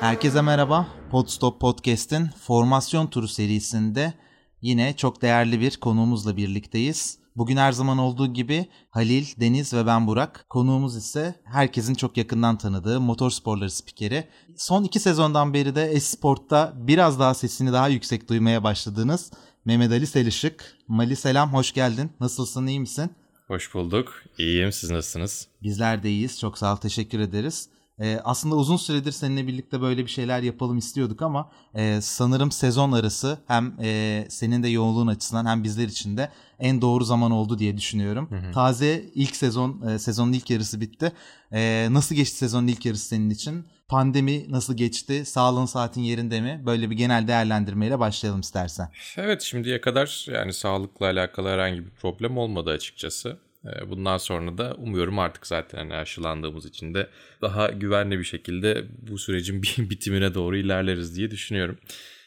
Herkese merhaba. Podstop Podcast'in formasyon turu serisinde yine çok değerli bir konuğumuzla birlikteyiz. Bugün her zaman olduğu gibi Halil, Deniz ve ben Burak. Konuğumuz ise herkesin çok yakından tanıdığı motorsporları spikeri. Son iki sezondan beri de Esport'ta biraz daha sesini daha yüksek duymaya başladığınız Mehmet Ali Selişik. Mali selam, hoş geldin. Nasılsın, iyi misin? Hoş bulduk. İyiyim. Siz nasılsınız? Bizler de iyiyiz. Çok sağ ol, teşekkür ederiz. Ee, aslında uzun süredir seninle birlikte böyle bir şeyler yapalım istiyorduk ama e, sanırım sezon arası hem e, senin de yoğunluğun açısından hem bizler için de en doğru zaman oldu diye düşünüyorum. Hı hı. Taze ilk sezon, e, sezonun ilk yarısı bitti. E, nasıl geçti sezonun ilk yarısı senin için? Pandemi nasıl geçti? Sağlığın saatin yerinde mi? Böyle bir genel değerlendirmeyle başlayalım istersen. Evet şimdiye kadar yani sağlıkla alakalı herhangi bir problem olmadı açıkçası. Ee, bundan sonra da umuyorum artık zaten hani aşılandığımız için de daha güvenli bir şekilde bu sürecin bitimine doğru ilerleriz diye düşünüyorum.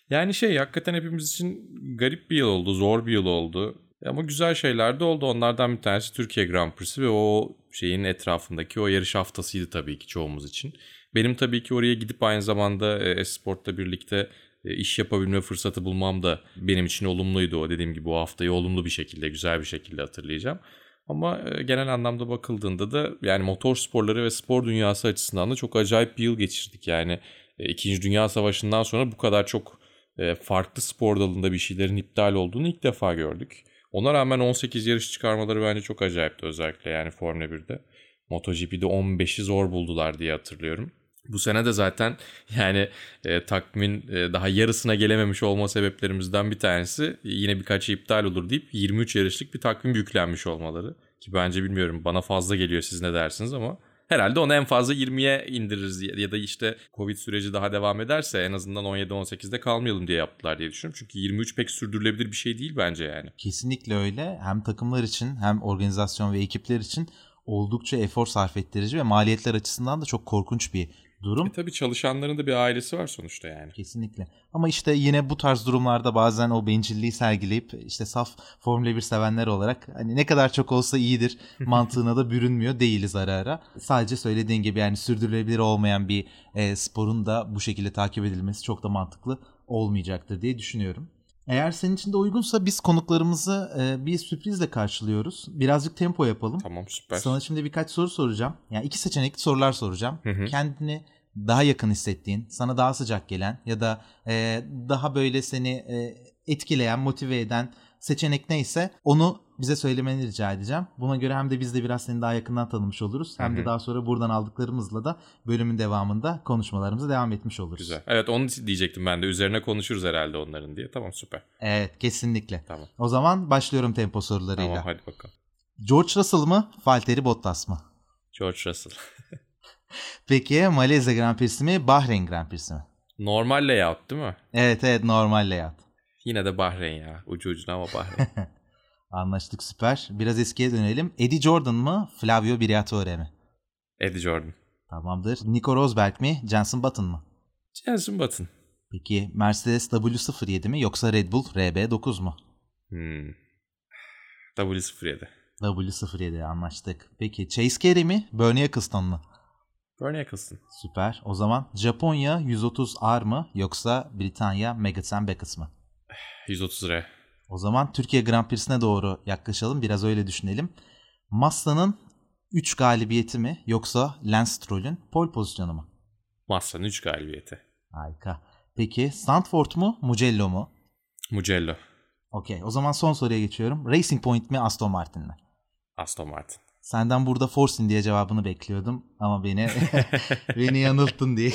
Yani şey hakikaten hepimiz için garip bir yıl oldu, zor bir yıl oldu. Ama güzel şeyler de oldu. Onlardan bir tanesi Türkiye Grand Prix'si ve o şeyin etrafındaki o yarış haftasıydı tabii ki çoğumuz için. Benim tabii ki oraya gidip aynı zamanda e, Esport'la birlikte e, iş yapabilme fırsatı bulmam da benim için olumluydu. O dediğim gibi bu haftayı olumlu bir şekilde, güzel bir şekilde hatırlayacağım. Ama e, genel anlamda bakıldığında da yani motor sporları ve spor dünyası açısından da çok acayip bir yıl geçirdik. Yani e, İkinci Dünya Savaşı'ndan sonra bu kadar çok e, farklı spor dalında bir şeylerin iptal olduğunu ilk defa gördük. Ona rağmen 18 yarış çıkarmaları bence çok acayipti özellikle yani Formula 1'de. MotoGP'de 15'i zor buldular diye hatırlıyorum. Bu sene de zaten yani e, takvimin e, daha yarısına gelememiş olma sebeplerimizden bir tanesi yine birkaç iptal olur deyip 23 yarışlık bir takvim yüklenmiş olmaları. Ki bence bilmiyorum bana fazla geliyor siz ne dersiniz ama herhalde onu en fazla 20'ye indiririz ya da işte Covid süreci daha devam ederse en azından 17-18'de kalmayalım diye yaptılar diye düşünüyorum. Çünkü 23 pek sürdürülebilir bir şey değil bence yani. Kesinlikle öyle. Hem takımlar için hem organizasyon ve ekipler için oldukça efor sarf ettirici ve maliyetler açısından da çok korkunç bir durum. E tabii çalışanların da bir ailesi var sonuçta yani. Kesinlikle. Ama işte yine bu tarz durumlarda bazen o bencilliği sergileyip işte saf Formula 1 sevenler olarak hani ne kadar çok olsa iyidir mantığına da bürünmüyor değiliz ara ara. Sadece söylediğin gibi yani sürdürülebilir olmayan bir e, sporun da bu şekilde takip edilmesi çok da mantıklı olmayacaktır diye düşünüyorum. Eğer senin için de uygunsa biz konuklarımızı e, bir sürprizle karşılıyoruz. Birazcık tempo yapalım. Tamam süper. Sana şimdi birkaç soru soracağım. Yani iki seçenekli sorular soracağım. Hı hı. Kendini daha yakın hissettiğin, sana daha sıcak gelen ya da e, daha böyle seni e, etkileyen, motive eden seçenek neyse onu bize söylemeni rica edeceğim. Buna göre hem de biz de biraz seni daha yakından tanımış oluruz. Hem Hı-hı. de daha sonra buradan aldıklarımızla da bölümün devamında konuşmalarımıza devam etmiş oluruz. Güzel. Evet onu diyecektim ben de. Üzerine konuşuruz herhalde onların diye. Tamam süper. Evet kesinlikle. Tamam. O zaman başlıyorum tempo sorularıyla. Tamam hadi bakalım. George Russell mı? Valtteri Bottas mı? George Russell. Peki Malezya Grand Prix'si mi? Bahreyn Grand Prix'si mi? Normal layout değil mi? Evet evet normal layout. Yine de Bahreyn ya. Ucu ucuna ama Bahreyn. Anlaştık süper. Biraz eskiye dönelim. Eddie Jordan mı? Flavio Briatore mi? Eddie Jordan. Tamamdır. Nico Rosberg mi? Jenson Button mı? Jenson Button. Peki Mercedes W07 mi yoksa Red Bull RB9 mu? Hmm. W07. W07 anlaştık. Peki Chase Carey mi? Bernie Eccleston mı? Bernie Eccleston. Süper. O zaman Japonya 130R mı yoksa Britanya Megaten Beckett mı? 130R. O zaman Türkiye Grand Prix'sine doğru yaklaşalım. Biraz öyle düşünelim. Massa'nın 3 galibiyeti mi yoksa Lance Stroll'ün pole pozisyonu mu? Massa'nın 3 galibiyeti. Harika. Peki Stanford mu Mugello mu? Mugello. Okey. O zaman son soruya geçiyorum. Racing Point mi Aston Martin mi? Aston Martin. Senden burada Forsin diye cevabını bekliyordum ama beni beni yanılttın diye.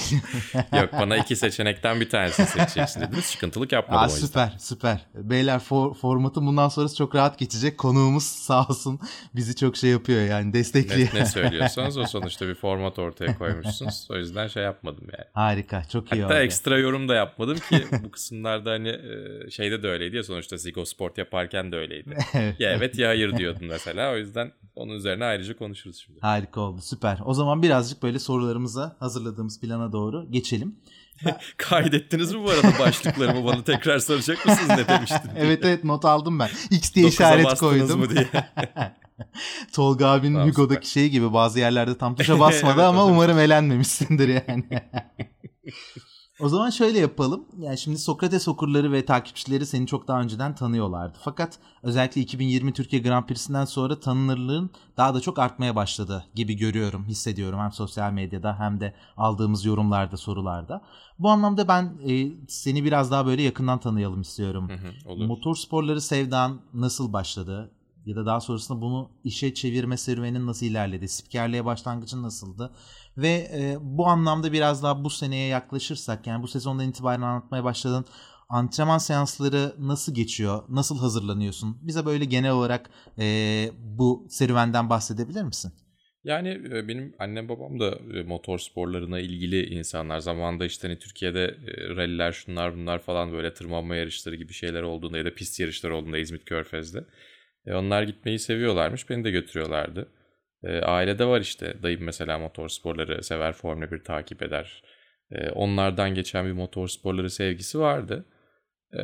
Yok bana iki seçenekten bir tanesini seçeceksin dediniz. Sıkıntılık yapmadım Aa, o yüzden. süper süper. Beyler for, formatın bundan sonrası çok rahat geçecek. Konuğumuz sağ olsun bizi çok şey yapıyor yani destekliyor. Ne, ne söylüyorsanız o sonuçta bir format ortaya koymuşsunuz. O yüzden şey yapmadım yani. Harika çok iyi Hatta oldu. ekstra yorum da yapmadım ki bu kısımlarda hani e, şeyde de öyleydi ya sonuçta Zigo Sport yaparken de öyleydi. ya evet ya hayır diyordun mesela o yüzden onun üzerine ayrıca konuşuruz şimdi. Harika oldu süper. O zaman birazcık böyle sorularımıza hazırladığımız plana doğru geçelim. Kaydettiniz mi bu arada başlıklarımı bana tekrar soracak mısınız ne demiştin? evet evet not aldım ben. X diye işaret koydum. mı diye. Tolga abinin Tamam, Hugo'daki şey gibi bazı yerlerde tam tuşa basmadı Evet, ama umarım elenmemişsindir yani. O zaman şöyle yapalım. Yani şimdi Sokrates okurları ve takipçileri seni çok daha önceden tanıyorlardı. Fakat özellikle 2020 Türkiye Grand Prix'sinden sonra tanınırlığın daha da çok artmaya başladı gibi görüyorum, hissediyorum hem sosyal medyada hem de aldığımız yorumlarda, sorularda. Bu anlamda ben e, seni biraz daha böyle yakından tanıyalım istiyorum. Hı hı, Olur. Motor sporları sevdan nasıl başladı? Ya da daha sonrasında bunu işe çevirme serüvenin nasıl ilerledi? Spikerliğe başlangıcın nasıldı? Ve e, bu anlamda biraz daha bu seneye yaklaşırsak yani bu sezondan itibaren anlatmaya başladığın antrenman seansları nasıl geçiyor? Nasıl hazırlanıyorsun? Bize böyle genel olarak e, bu serüvenden bahsedebilir misin? Yani e, benim annem babam da e, motor sporlarına ilgili insanlar. Zamanında işte hani Türkiye'de e, ralliler şunlar bunlar falan böyle tırmanma yarışları gibi şeyler olduğunda ya da pist yarışları olduğunda İzmit Körfez'de. E, onlar gitmeyi seviyorlarmış. Beni de götürüyorlardı. E, ailede var işte. Dayım mesela motor sporları sever. Formula 1 takip eder. E, onlardan geçen bir motor sporları sevgisi vardı. E,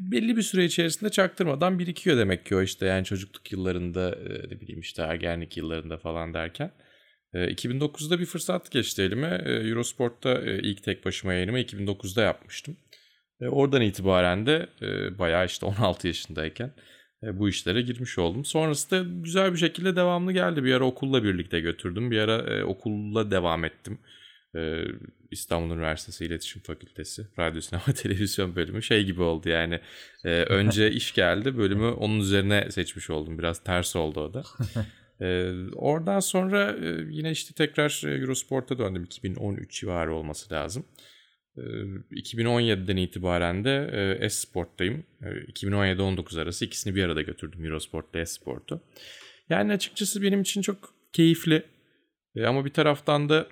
belli bir süre içerisinde çaktırmadan birikiyor demek ki o işte yani çocukluk yıllarında e, ne bileyim işte ergenlik yıllarında falan derken. E, 2009'da bir fırsat geçti elime. Eurosport'ta ilk tek başıma yayınımı 2009'da yapmıştım. Oradan itibaren de bayağı işte 16 yaşındayken bu işlere girmiş oldum. Sonrasında güzel bir şekilde devamlı geldi. Bir ara okulla birlikte götürdüm. Bir ara e, okulla devam ettim. E, İstanbul Üniversitesi İletişim Fakültesi Radyo Sinema Televizyon bölümü şey gibi oldu yani. E, önce iş geldi bölümü onun üzerine seçmiş oldum. Biraz ters oldu o da. E, oradan sonra e, yine işte tekrar e, Eurosport'a döndüm. 2013 civarı olması lazım. E, 2017'den itibaren de e, S-Sport'tayım. E, 2017-19 arası ikisini bir arada götürdüm Eurosport'la S-Sport'u. Yani açıkçası benim için çok keyifli. Ama bir taraftan da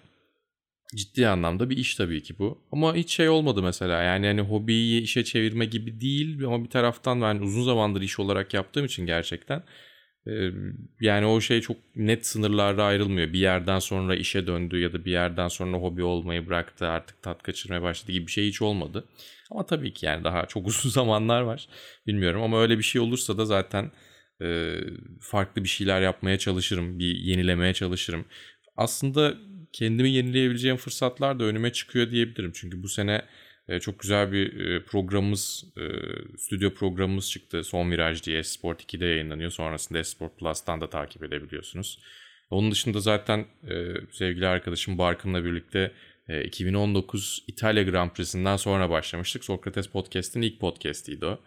ciddi anlamda bir iş tabii ki bu. Ama hiç şey olmadı mesela yani hani hobiyi işe çevirme gibi değil ama bir taraftan ben uzun zamandır iş olarak yaptığım için gerçekten yani o şey çok net sınırlarda ayrılmıyor. Bir yerden sonra işe döndü ya da bir yerden sonra hobi olmayı bıraktı artık tat kaçırmaya başladı gibi bir şey hiç olmadı. Ama tabii ki yani daha çok uzun zamanlar var bilmiyorum ama öyle bir şey olursa da zaten farklı bir şeyler yapmaya çalışırım, bir yenilemeye çalışırım. Aslında kendimi yenileyebileceğim fırsatlar da önüme çıkıyor diyebilirim. Çünkü bu sene e, çok güzel bir e, programımız, e, stüdyo programımız çıktı. Son Viraj diye Sport 2'de yayınlanıyor. Sonrasında Sport Plus'tan da takip edebiliyorsunuz. Onun dışında zaten sevgili arkadaşım Barkın'la birlikte 2019 İtalya Grand Prix'sinden sonra başlamıştık. Sokrates Podcast'in ilk podcast'iydi o.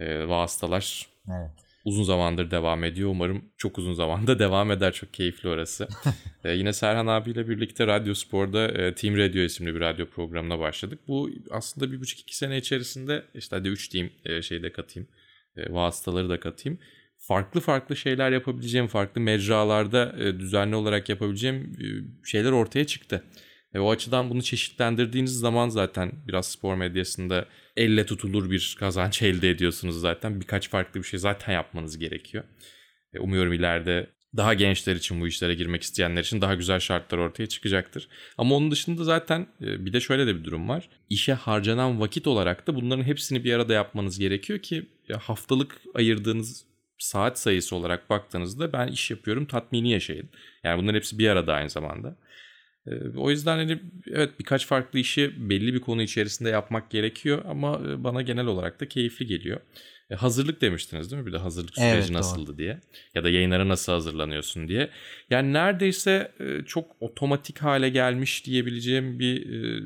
Vasıtalar Evet. Uzun zamandır devam ediyor. Umarım çok uzun zamanda devam eder. Çok keyifli orası. ee, yine Serhan abiyle birlikte Radyo Spor'da e, Team Radio isimli bir radyo programına başladık. Bu aslında bir buçuk iki sene içerisinde işte hadi üç diyeyim e, şeyi de katayım. E, vasıtaları da katayım. Farklı farklı şeyler yapabileceğim, farklı mecralarda e, düzenli olarak yapabileceğim e, şeyler ortaya çıktı. E, o açıdan bunu çeşitlendirdiğiniz zaman zaten biraz spor medyasında elle tutulur bir kazanç elde ediyorsunuz zaten. Birkaç farklı bir şey zaten yapmanız gerekiyor. E, umuyorum ileride daha gençler için bu işlere girmek isteyenler için daha güzel şartlar ortaya çıkacaktır. Ama onun dışında zaten e, bir de şöyle de bir durum var. İşe harcanan vakit olarak da bunların hepsini bir arada yapmanız gerekiyor ki haftalık ayırdığınız saat sayısı olarak baktığınızda ben iş yapıyorum tatmini yaşayın. Yani bunların hepsi bir arada aynı zamanda. O yüzden hani evet birkaç farklı işi belli bir konu içerisinde yapmak gerekiyor ama bana genel olarak da keyifli geliyor. E, hazırlık demiştiniz değil mi? Bir de hazırlık süreci Evet, nasıldı doğru. diye. Ya da yayınlara nasıl hazırlanıyorsun diye. Yani neredeyse e, çok otomatik hale gelmiş diyebileceğim bir e,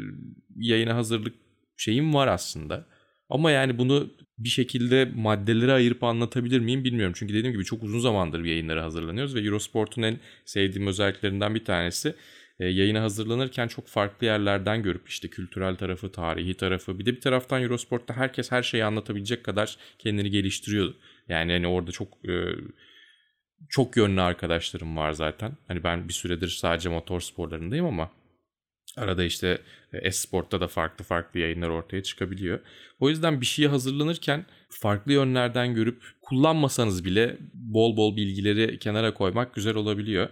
yayına hazırlık şeyim var aslında. Ama yani bunu bir şekilde maddelere ayırıp anlatabilir miyim bilmiyorum. Çünkü dediğim gibi çok uzun zamandır yayınlara hazırlanıyoruz ve Eurosport'un en sevdiğim özelliklerinden bir tanesi e, yayına hazırlanırken çok farklı yerlerden görüp işte kültürel tarafı, tarihi tarafı bir de bir taraftan Eurosport'ta herkes her şeyi anlatabilecek kadar kendini geliştiriyor. Yani hani orada çok e, çok yönlü arkadaşlarım var zaten. Hani ben bir süredir sadece motor sporlarındayım ama arada işte e-sportta da farklı farklı yayınlar ortaya çıkabiliyor. O yüzden bir şeye hazırlanırken farklı yönlerden görüp kullanmasanız bile bol bol bilgileri kenara koymak güzel olabiliyor.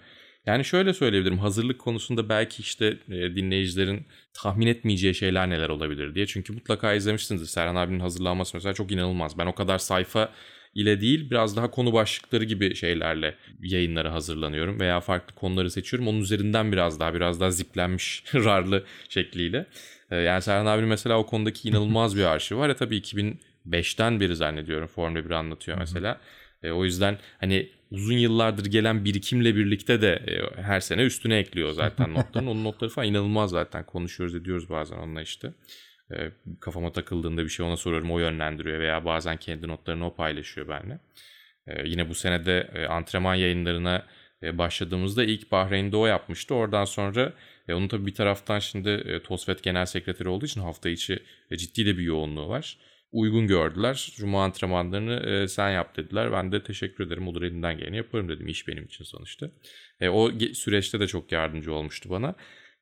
Yani şöyle söyleyebilirim hazırlık konusunda belki işte e, dinleyicilerin tahmin etmeyeceği şeyler neler olabilir diye. Çünkü mutlaka izlemişsinizdir Serhan abinin hazırlanması mesela çok inanılmaz. Ben o kadar sayfa ile değil biraz daha konu başlıkları gibi şeylerle yayınlara hazırlanıyorum veya farklı konuları seçiyorum. Onun üzerinden biraz daha biraz daha ziplenmiş rarlı şekliyle. E, yani Serhan abinin mesela o konudaki inanılmaz bir arşiv var ya tabii 2005'ten beri zannediyorum Formula 1 anlatıyor mesela. E, o yüzden hani uzun yıllardır gelen birikimle birlikte de e, her sene üstüne ekliyor zaten notların. Onun notları falan inanılmaz zaten konuşuyoruz ediyoruz bazen onunla işte. E, kafama takıldığında bir şey ona soruyorum o yönlendiriyor veya bazen kendi notlarını o paylaşıyor benimle. E, yine bu senede antrenman yayınlarına başladığımızda ilk Bahreyn'de o yapmıştı. Oradan sonra e, onun tabii bir taraftan şimdi e, TOSFET Genel Sekreteri olduğu için hafta içi e, ciddi de bir yoğunluğu var uygun gördüler. Cuma antrenmanlarını e, sen yap dediler. Ben de teşekkür ederim. Olur elinden geleni yaparım dedim. İş benim için sonuçta. E, o süreçte de çok yardımcı olmuştu bana.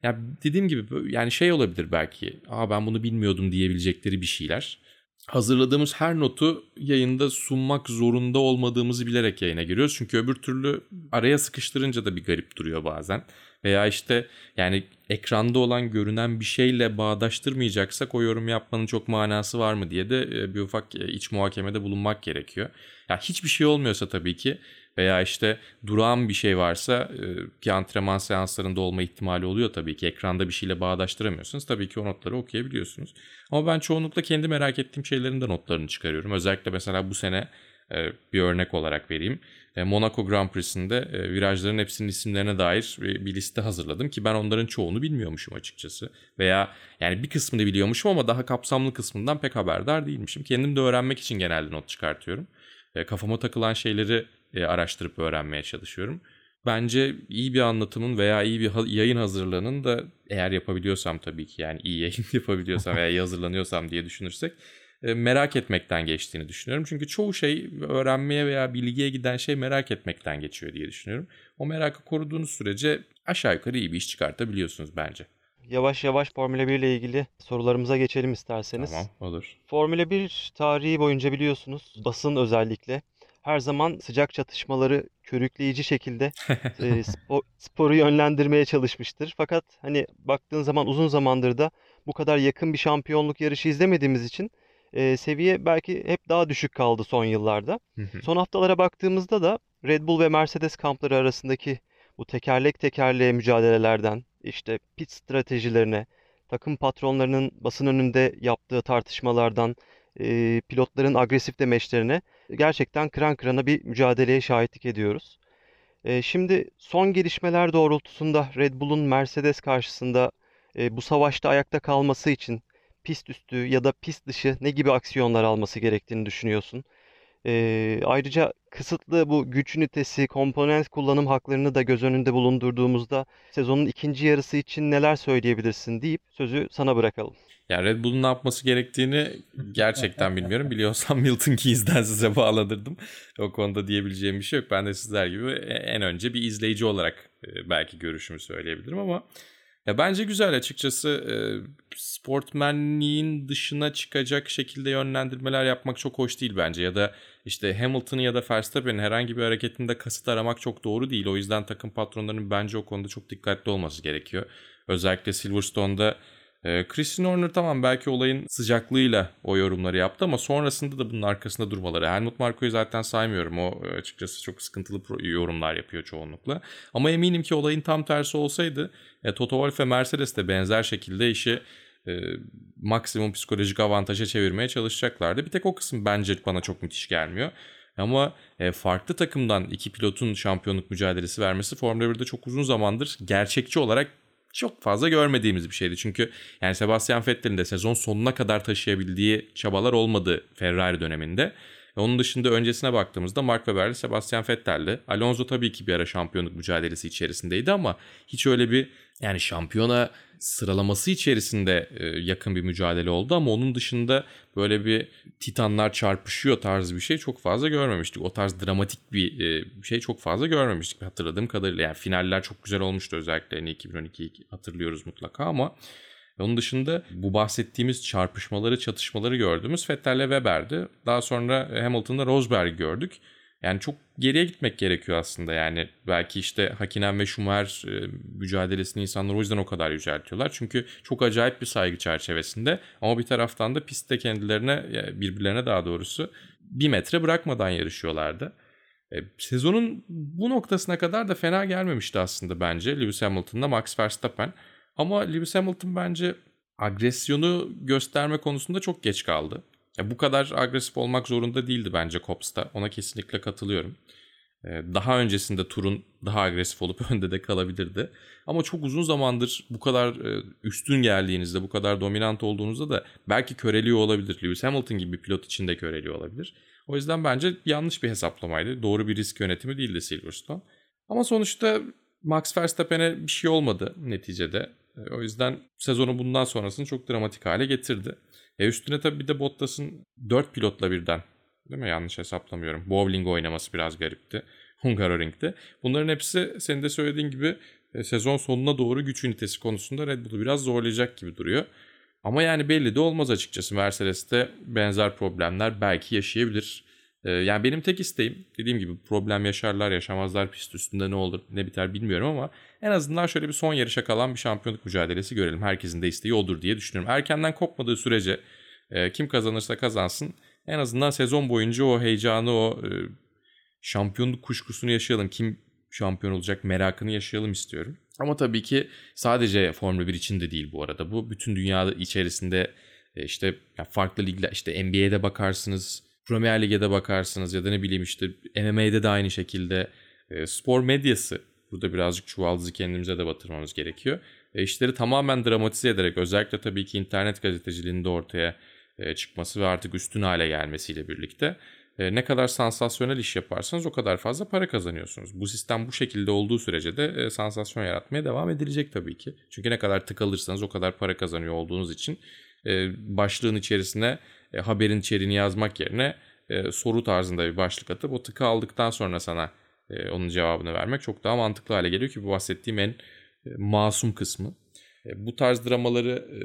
Ya dediğim gibi yani şey olabilir belki. Aa ben bunu bilmiyordum diyebilecekleri bir şeyler. Hazırladığımız her notu yayında sunmak zorunda olmadığımızı bilerek yayına giriyoruz. Çünkü öbür türlü araya sıkıştırınca da bir garip duruyor bazen. Veya işte yani ekranda olan görünen bir şeyle bağdaştırmayacaksak o yorum yapmanın çok manası var mı diye de e, bir ufak e, iç muhakemede bulunmak gerekiyor. Ya hiçbir şey olmuyorsa tabii ki veya işte durağan bir şey varsa e, ki antrenman seanslarında olma ihtimali oluyor tabii ki ekranda bir şeyle bağdaştıramıyorsunuz. Tabii ki o notları okuyabiliyorsunuz. Ama ben çoğunlukla kendi merak ettiğim şeylerin de notlarını çıkarıyorum. Özellikle mesela bu sene bir örnek olarak vereyim. Monaco Grand Prix'sinde virajların hepsinin isimlerine dair bir liste hazırladım ki ben onların çoğunu bilmiyormuşum açıkçası. Veya yani bir kısmını biliyormuşum ama daha kapsamlı kısmından pek haberdar değilmişim. Kendim de öğrenmek için genelde not çıkartıyorum. Kafama takılan şeyleri araştırıp öğrenmeye çalışıyorum. Bence iyi bir anlatımın veya iyi bir yayın hazırlığının da eğer yapabiliyorsam tabii ki yani iyi yayın yapabiliyorsam veya iyi hazırlanıyorsam diye düşünürsek e, merak etmekten geçtiğini düşünüyorum. Çünkü çoğu şey öğrenmeye veya bilgiye giden şey merak etmekten geçiyor diye düşünüyorum. O merakı koruduğunuz sürece aşağı yukarı iyi bir iş çıkartabiliyorsunuz bence. Yavaş yavaş Formula 1 ile ilgili sorularımıza geçelim isterseniz. Tamam olur. Formula 1 tarihi boyunca biliyorsunuz basın özellikle her zaman sıcak çatışmaları körükleyici şekilde e, spor, sporu yönlendirmeye çalışmıştır. Fakat hani baktığın zaman uzun zamandır da bu kadar yakın bir şampiyonluk yarışı izlemediğimiz için e, seviye belki hep daha düşük kaldı son yıllarda. Son haftalara baktığımızda da Red Bull ve Mercedes kampları arasındaki bu tekerlek tekerleğe mücadelelerden işte pit stratejilerine, takım patronlarının basın önünde yaptığı tartışmalardan, e, pilotların agresif demeçlerine gerçekten kıran kırana bir mücadeleye şahitlik ediyoruz. E, şimdi son gelişmeler doğrultusunda Red Bull'un Mercedes karşısında e, bu savaşta ayakta kalması için pist üstü ya da pist dışı ne gibi aksiyonlar alması gerektiğini düşünüyorsun? Ee, ayrıca kısıtlı bu güç ünitesi, komponent kullanım haklarını da göz önünde bulundurduğumuzda sezonun ikinci yarısı için neler söyleyebilirsin deyip sözü sana bırakalım. Ya Red Bull'un ne yapması gerektiğini gerçekten bilmiyorum. Biliyorsam Milton Keys'den size bağladırdım. O konuda diyebileceğim bir şey yok. Ben de sizler gibi en önce bir izleyici olarak e, belki görüşümü söyleyebilirim ama ya bence güzel açıkçası e, sportmenliğin dışına çıkacak şekilde yönlendirmeler yapmak çok hoş değil bence. Ya da işte Hamilton'ın ya da Verstappen'in herhangi bir hareketinde kasıt aramak çok doğru değil. O yüzden takım patronlarının bence o konuda çok dikkatli olması gerekiyor. Özellikle Silverstone'da e, Christian Horner tamam belki olayın sıcaklığıyla o yorumları yaptı ama sonrasında da bunun arkasında durmaları. Helmut Marko'yu zaten saymıyorum. O e, açıkçası çok sıkıntılı yorumlar yapıyor çoğunlukla. Ama eminim ki olayın tam tersi olsaydı e, Toto Wolff ve Mercedes de benzer şekilde işi e, maksimum psikolojik avantaja çevirmeye çalışacaklardı. Bir tek o kısım bence bana çok müthiş gelmiyor. Ama e, farklı takımdan iki pilotun şampiyonluk mücadelesi vermesi Formula 1'de çok uzun zamandır gerçekçi olarak çok fazla görmediğimiz bir şeydi. Çünkü yani Sebastian Vettel'in de sezon sonuna kadar taşıyabildiği çabalar olmadı Ferrari döneminde. Onun dışında öncesine baktığımızda Mark Webber'le Sebastian Vettel'le Alonso tabii ki bir ara şampiyonluk mücadelesi içerisindeydi ama hiç öyle bir yani şampiyona sıralaması içerisinde e, yakın bir mücadele oldu ama onun dışında böyle bir titanlar çarpışıyor tarzı bir şey çok fazla görmemiştik. O tarz dramatik bir e, şey çok fazla görmemiştik hatırladığım kadarıyla. Yani finaller çok güzel olmuştu özellikle hani 2012'yi hatırlıyoruz mutlaka ama onun dışında bu bahsettiğimiz çarpışmaları, çatışmaları gördüğümüz Vettel'le Weber'di. Daha sonra Hamilton'da Rosberg gördük. Yani çok geriye gitmek gerekiyor aslında yani. Belki işte Hakinen ve Schumacher e, mücadelesini insanlar o yüzden o kadar yüceltiyorlar. Çünkü çok acayip bir saygı çerçevesinde ama bir taraftan da pistte kendilerine birbirlerine daha doğrusu bir metre bırakmadan yarışıyorlardı. E, sezonun bu noktasına kadar da fena gelmemişti aslında bence Lewis Hamilton'la Max Verstappen. Ama Lewis Hamilton bence agresyonu gösterme konusunda çok geç kaldı. Ya bu kadar agresif olmak zorunda değildi bence Cops'ta. Ona kesinlikle katılıyorum. Ee, daha öncesinde turun daha agresif olup önde de kalabilirdi. Ama çok uzun zamandır bu kadar e, üstün geldiğinizde, bu kadar dominant olduğunuzda da belki köreliyor olabilir. Lewis Hamilton gibi bir pilot için de köreliyor olabilir. O yüzden bence yanlış bir hesaplamaydı. Doğru bir risk yönetimi değildi Silverstone. Ama sonuçta Max Verstappen'e bir şey olmadı neticede. E, o yüzden sezonu bundan sonrasını çok dramatik hale getirdi. E üstüne tabii bir de Bottas'ın 4 pilotla birden değil mi yanlış hesaplamıyorum. Bowling oynaması biraz garipti. Hungaroring'de. Bunların hepsi senin de söylediğin gibi e, sezon sonuna doğru güç ünitesi konusunda Red Bull'u biraz zorlayacak gibi duruyor. Ama yani belli de olmaz açıkçası. Mercedes'te benzer problemler belki yaşayabilir. Ee, yani benim tek isteğim dediğim gibi problem yaşarlar yaşamazlar pist üstünde ne olur ne biter bilmiyorum ama en azından şöyle bir son yarışa kalan bir şampiyonluk mücadelesi görelim. Herkesin de isteği olur diye düşünüyorum. Erkenden kopmadığı sürece e, kim kazanırsa kazansın en azından sezon boyunca o heyecanı o e, şampiyonluk kuşkusunu yaşayalım. Kim şampiyon olacak merakını yaşayalım istiyorum. Ama tabii ki sadece Formula 1 için de değil bu arada. Bu bütün dünya içerisinde e, işte farklı ligler işte NBA'de bakarsınız Premier Lig'e de bakarsınız ya da ne bileyim işte MMA'de de aynı şekilde e, spor medyası burada birazcık çuvaldızı kendimize de batırmamız gerekiyor. E, işleri tamamen dramatize ederek özellikle tabii ki internet gazeteciliğinin de ortaya e, çıkması ve artık üstün hale gelmesiyle birlikte e, ne kadar sansasyonel iş yaparsanız o kadar fazla para kazanıyorsunuz. Bu sistem bu şekilde olduğu sürece de e, sansasyon yaratmaya devam edilecek tabii ki. Çünkü ne kadar tıkalırsanız o kadar para kazanıyor olduğunuz için e, başlığın içerisine e, haberin içeriğini yazmak yerine e, soru tarzında bir başlık atıp o tıkı aldıktan sonra sana e, onun cevabını vermek çok daha mantıklı hale geliyor ki bu bahsettiğim en e, masum kısmı. E, bu tarz dramaları e,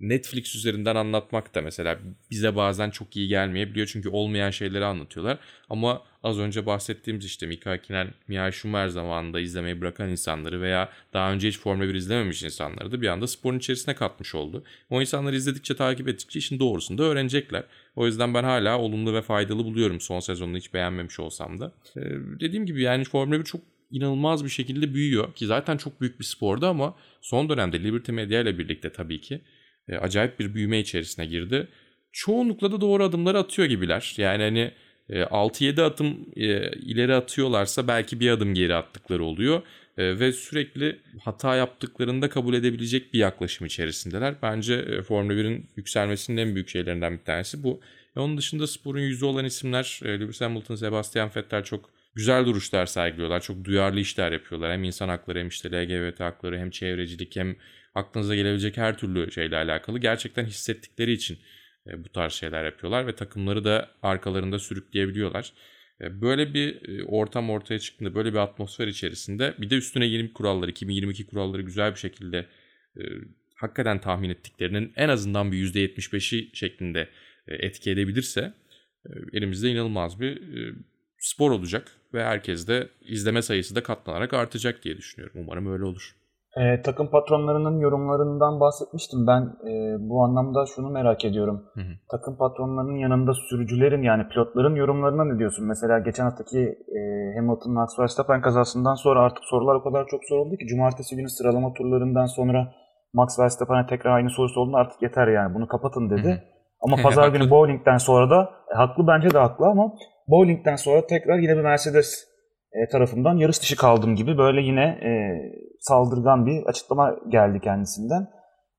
Netflix üzerinden anlatmak da mesela bize bazen çok iyi gelmeyebiliyor çünkü olmayan şeyleri anlatıyorlar. Ama az önce bahsettiğimiz işte Mika Hakkinen, Mihail Schumacher zamanında izlemeyi bırakan insanları veya daha önce hiç Formula 1 izlememiş insanları da bir anda sporun içerisine katmış oldu. O insanları izledikçe takip ettikçe işin doğrusunu da öğrenecekler. O yüzden ben hala olumlu ve faydalı buluyorum son sezonunu hiç beğenmemiş olsam da. Ee, dediğim gibi yani Formula 1 çok inanılmaz bir şekilde büyüyor ki zaten çok büyük bir spordu ama son dönemde Liberty Media ile birlikte tabii ki e, acayip bir büyüme içerisine girdi. Çoğunlukla da doğru adımları atıyor gibiler. Yani hani e, 6-7 adım e, ileri atıyorlarsa belki bir adım geri attıkları oluyor. E, ve sürekli hata yaptıklarında kabul edebilecek bir yaklaşım içerisindeler. Bence e, Formula 1'in yükselmesinin en büyük şeylerinden bir tanesi bu. E, onun dışında sporun yüzü olan isimler e, Lewis Hamilton, Sebastian Vettel çok güzel duruşlar sergiliyorlar. Çok duyarlı işler yapıyorlar. Hem insan hakları hem işte LGBT hakları hem çevrecilik hem aklınıza gelebilecek her türlü şeyle alakalı gerçekten hissettikleri için e, bu tarz şeyler yapıyorlar ve takımları da arkalarında sürükleyebiliyorlar. E, böyle bir e, ortam ortaya çıktığında, böyle bir atmosfer içerisinde bir de üstüne yeni kurallar, 2022 kuralları güzel bir şekilde hakikaten tahmin ettiklerinin en azından bir %75'i şeklinde etki edebilirse elimizde inanılmaz bir spor olacak ve herkes de izleme sayısı da katlanarak artacak diye düşünüyorum. Umarım öyle olur. E, takım patronlarının yorumlarından bahsetmiştim. Ben e, bu anlamda şunu merak ediyorum. Hı hı. Takım patronlarının yanında sürücülerin yani pilotların yorumlarına ne diyorsun? Mesela geçen haftaki e, Hamilton Max Verstappen kazasından sonra artık sorular o kadar çok soruldu ki cumartesi günü sıralama turlarından sonra Max Verstappen'e tekrar aynı soru soruldu artık yeter yani bunu kapatın dedi. Hı hı. Ama pazar günü bowlingden sonra da e, haklı bence de haklı ama bowlingden sonra tekrar yine bir Mercedes e, tarafından yarış dışı kaldım gibi böyle yine e, saldırgan bir açıklama geldi kendisinden.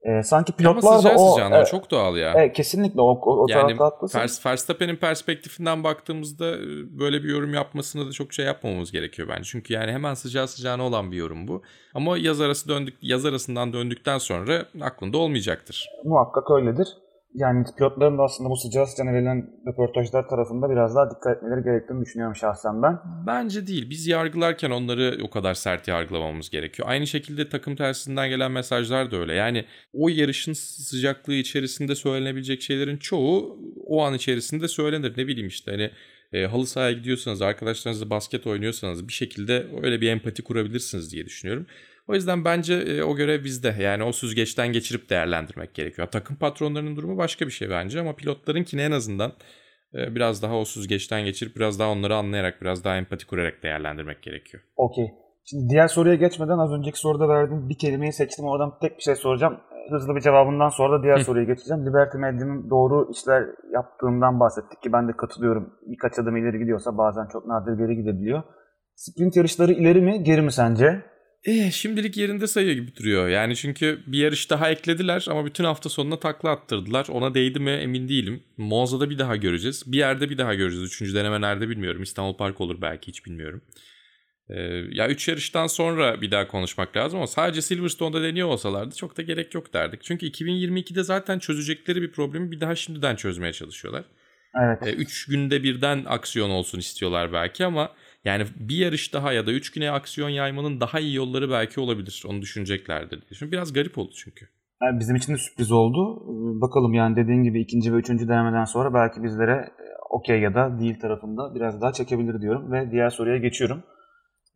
E, sanki pilotlar da o sıcağına, e, çok doğal ya. E, kesinlikle o, o, o yani Vers, Verstappen'in perspektifinden baktığımızda e, böyle bir yorum yapmasını da çok şey yapmamamız gerekiyor bence. Çünkü yani hemen sıcağı sıcağına olan bir yorum bu. Ama yaz arası döndük yaz arasından döndükten sonra aklında olmayacaktır. Muhakkak öyledir yani pilotların da aslında bu sıcağı sıcağına verilen röportajlar tarafında biraz daha dikkat etmeleri gerektiğini düşünüyorum şahsen ben. Bence değil. Biz yargılarken onları o kadar sert yargılamamız gerekiyor. Aynı şekilde takım tersinden gelen mesajlar da öyle. Yani o yarışın sıcaklığı içerisinde söylenebilecek şeylerin çoğu o an içerisinde söylenir. Ne bileyim işte hani e, halı sahaya gidiyorsanız, arkadaşlarınızla basket oynuyorsanız bir şekilde öyle bir empati kurabilirsiniz diye düşünüyorum. O yüzden bence e, o görev bizde. Yani o süzgeçten geçirip değerlendirmek gerekiyor. Takım patronlarının durumu başka bir şey bence ama pilotlarınkini en azından e, biraz daha o süzgeçten geçirip biraz daha onları anlayarak, biraz daha empati kurarak değerlendirmek gerekiyor. Okey. Şimdi diğer soruya geçmeden az önceki soruda verdiğim bir kelimeyi seçtim. Oradan tek bir şey soracağım. Hızlı bir cevabından sonra da diğer soruya geçeceğim. Liberty Media'nın doğru işler yaptığından bahsettik ki ben de katılıyorum. Birkaç adım ileri gidiyorsa bazen çok nadir geri gidebiliyor. Sprint yarışları ileri mi geri mi sence? Eh, şimdilik yerinde sayıyor gibi duruyor. Yani çünkü bir yarış daha eklediler ama bütün hafta sonuna takla attırdılar. Ona değdi mi emin değilim. Monza'da bir daha göreceğiz. Bir yerde bir daha göreceğiz. Üçüncü deneme nerede bilmiyorum. İstanbul Park olur belki hiç bilmiyorum. Ee, ya üç yarıştan sonra bir daha konuşmak lazım ama sadece Silverstone'da deniyor olsalardı çok da gerek yok derdik. Çünkü 2022'de zaten çözecekleri bir problemi bir daha şimdiden çözmeye çalışıyorlar. Evet. Ee, üç günde birden aksiyon olsun istiyorlar belki ama yani bir yarış daha ya da 3 güne aksiyon yaymanın daha iyi yolları belki olabilir. Onu düşüneceklerdir diye. Şimdi biraz garip oldu çünkü. Yani bizim için de sürpriz oldu. Bakalım yani dediğin gibi ikinci ve üçüncü denemeden sonra belki bizlere e, okey ya da değil tarafında biraz daha çekebilir diyorum. Ve diğer soruya geçiyorum.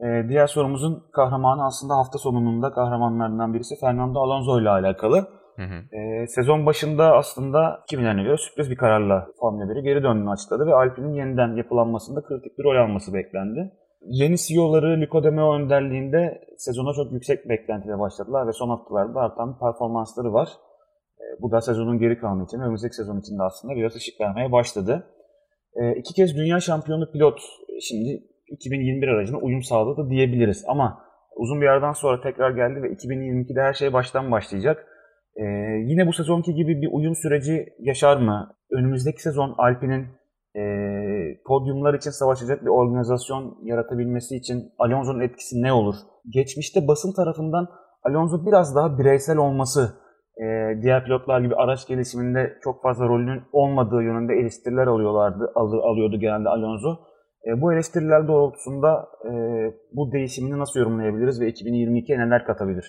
Ee, diğer sorumuzun kahramanı aslında hafta sonunun da kahramanlarından birisi Fernando Alonso ile alakalı. Hı hı. E, sezon başında aslında kimilerine göre sürpriz bir kararla Formula 1'e geri döndüğünü açıkladı ve Alpine'in yeniden yapılanmasında kritik bir rol alması beklendi. Yeni CEO'ları Lico De önderliğinde sezona çok yüksek beklentiyle başladılar ve son haftalarda artan performansları var. E, bu da sezonun geri kalanı için, önümüzdeki sezon için de aslında biraz ışık vermeye başladı. E, iki kez dünya şampiyonu pilot şimdi 2021 aracına uyum sağladı diyebiliriz ama uzun bir yerden sonra tekrar geldi ve 2022'de her şey baştan başlayacak. Ee, yine bu sezonki gibi bir uyum süreci yaşar mı? Önümüzdeki sezon Alpine'in e, podyumlar için savaşacak bir organizasyon yaratabilmesi için Alonso'nun etkisi ne olur? Geçmişte basın tarafından Alonso biraz daha bireysel olması, e, diğer pilotlar gibi araç gelişiminde çok fazla rolünün olmadığı yönünde eleştiriler alıyorlardı, al, alıyordu genelde Alonso. E, bu eleştiriler doğrultusunda e, bu değişimini nasıl yorumlayabiliriz ve 2022'ye neler katabilir?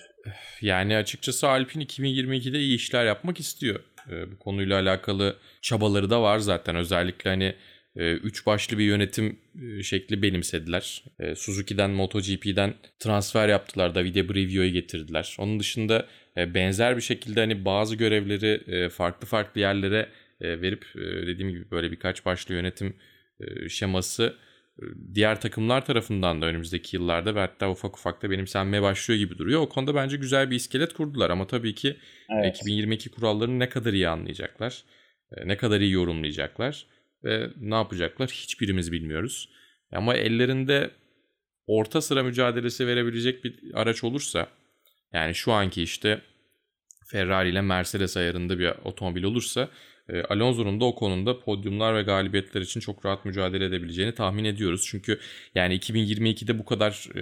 Yani açıkçası Alpine 2022'de iyi işler yapmak istiyor. E, bu konuyla alakalı çabaları da var zaten. Özellikle hani e, üç başlı bir yönetim e, şekli benimsediler. E, Suzuki'den, MotoGP'den transfer yaptılar. Davide Brivio'yu getirdiler. Onun dışında benzer bir şekilde hani bazı görevleri farklı farklı yerlere verip dediğim gibi böyle birkaç başlı yönetim şeması e, diğer takımlar tarafından da önümüzdeki yıllarda ve hatta ufak ufak da benimsenmeye başlıyor gibi duruyor. O konuda bence güzel bir iskelet kurdular ama tabii ki evet. 2022 kurallarını ne kadar iyi anlayacaklar, e, ne kadar iyi yorumlayacaklar ve ne yapacaklar hiçbirimiz bilmiyoruz. Ama ellerinde orta sıra mücadelesi verebilecek bir araç olursa yani şu anki işte Ferrari ile Mercedes ayarında bir otomobil olursa e, Alonso'nun da o konuda podyumlar ve galibiyetler için çok rahat mücadele edebileceğini tahmin ediyoruz. Çünkü yani 2022'de bu kadar e,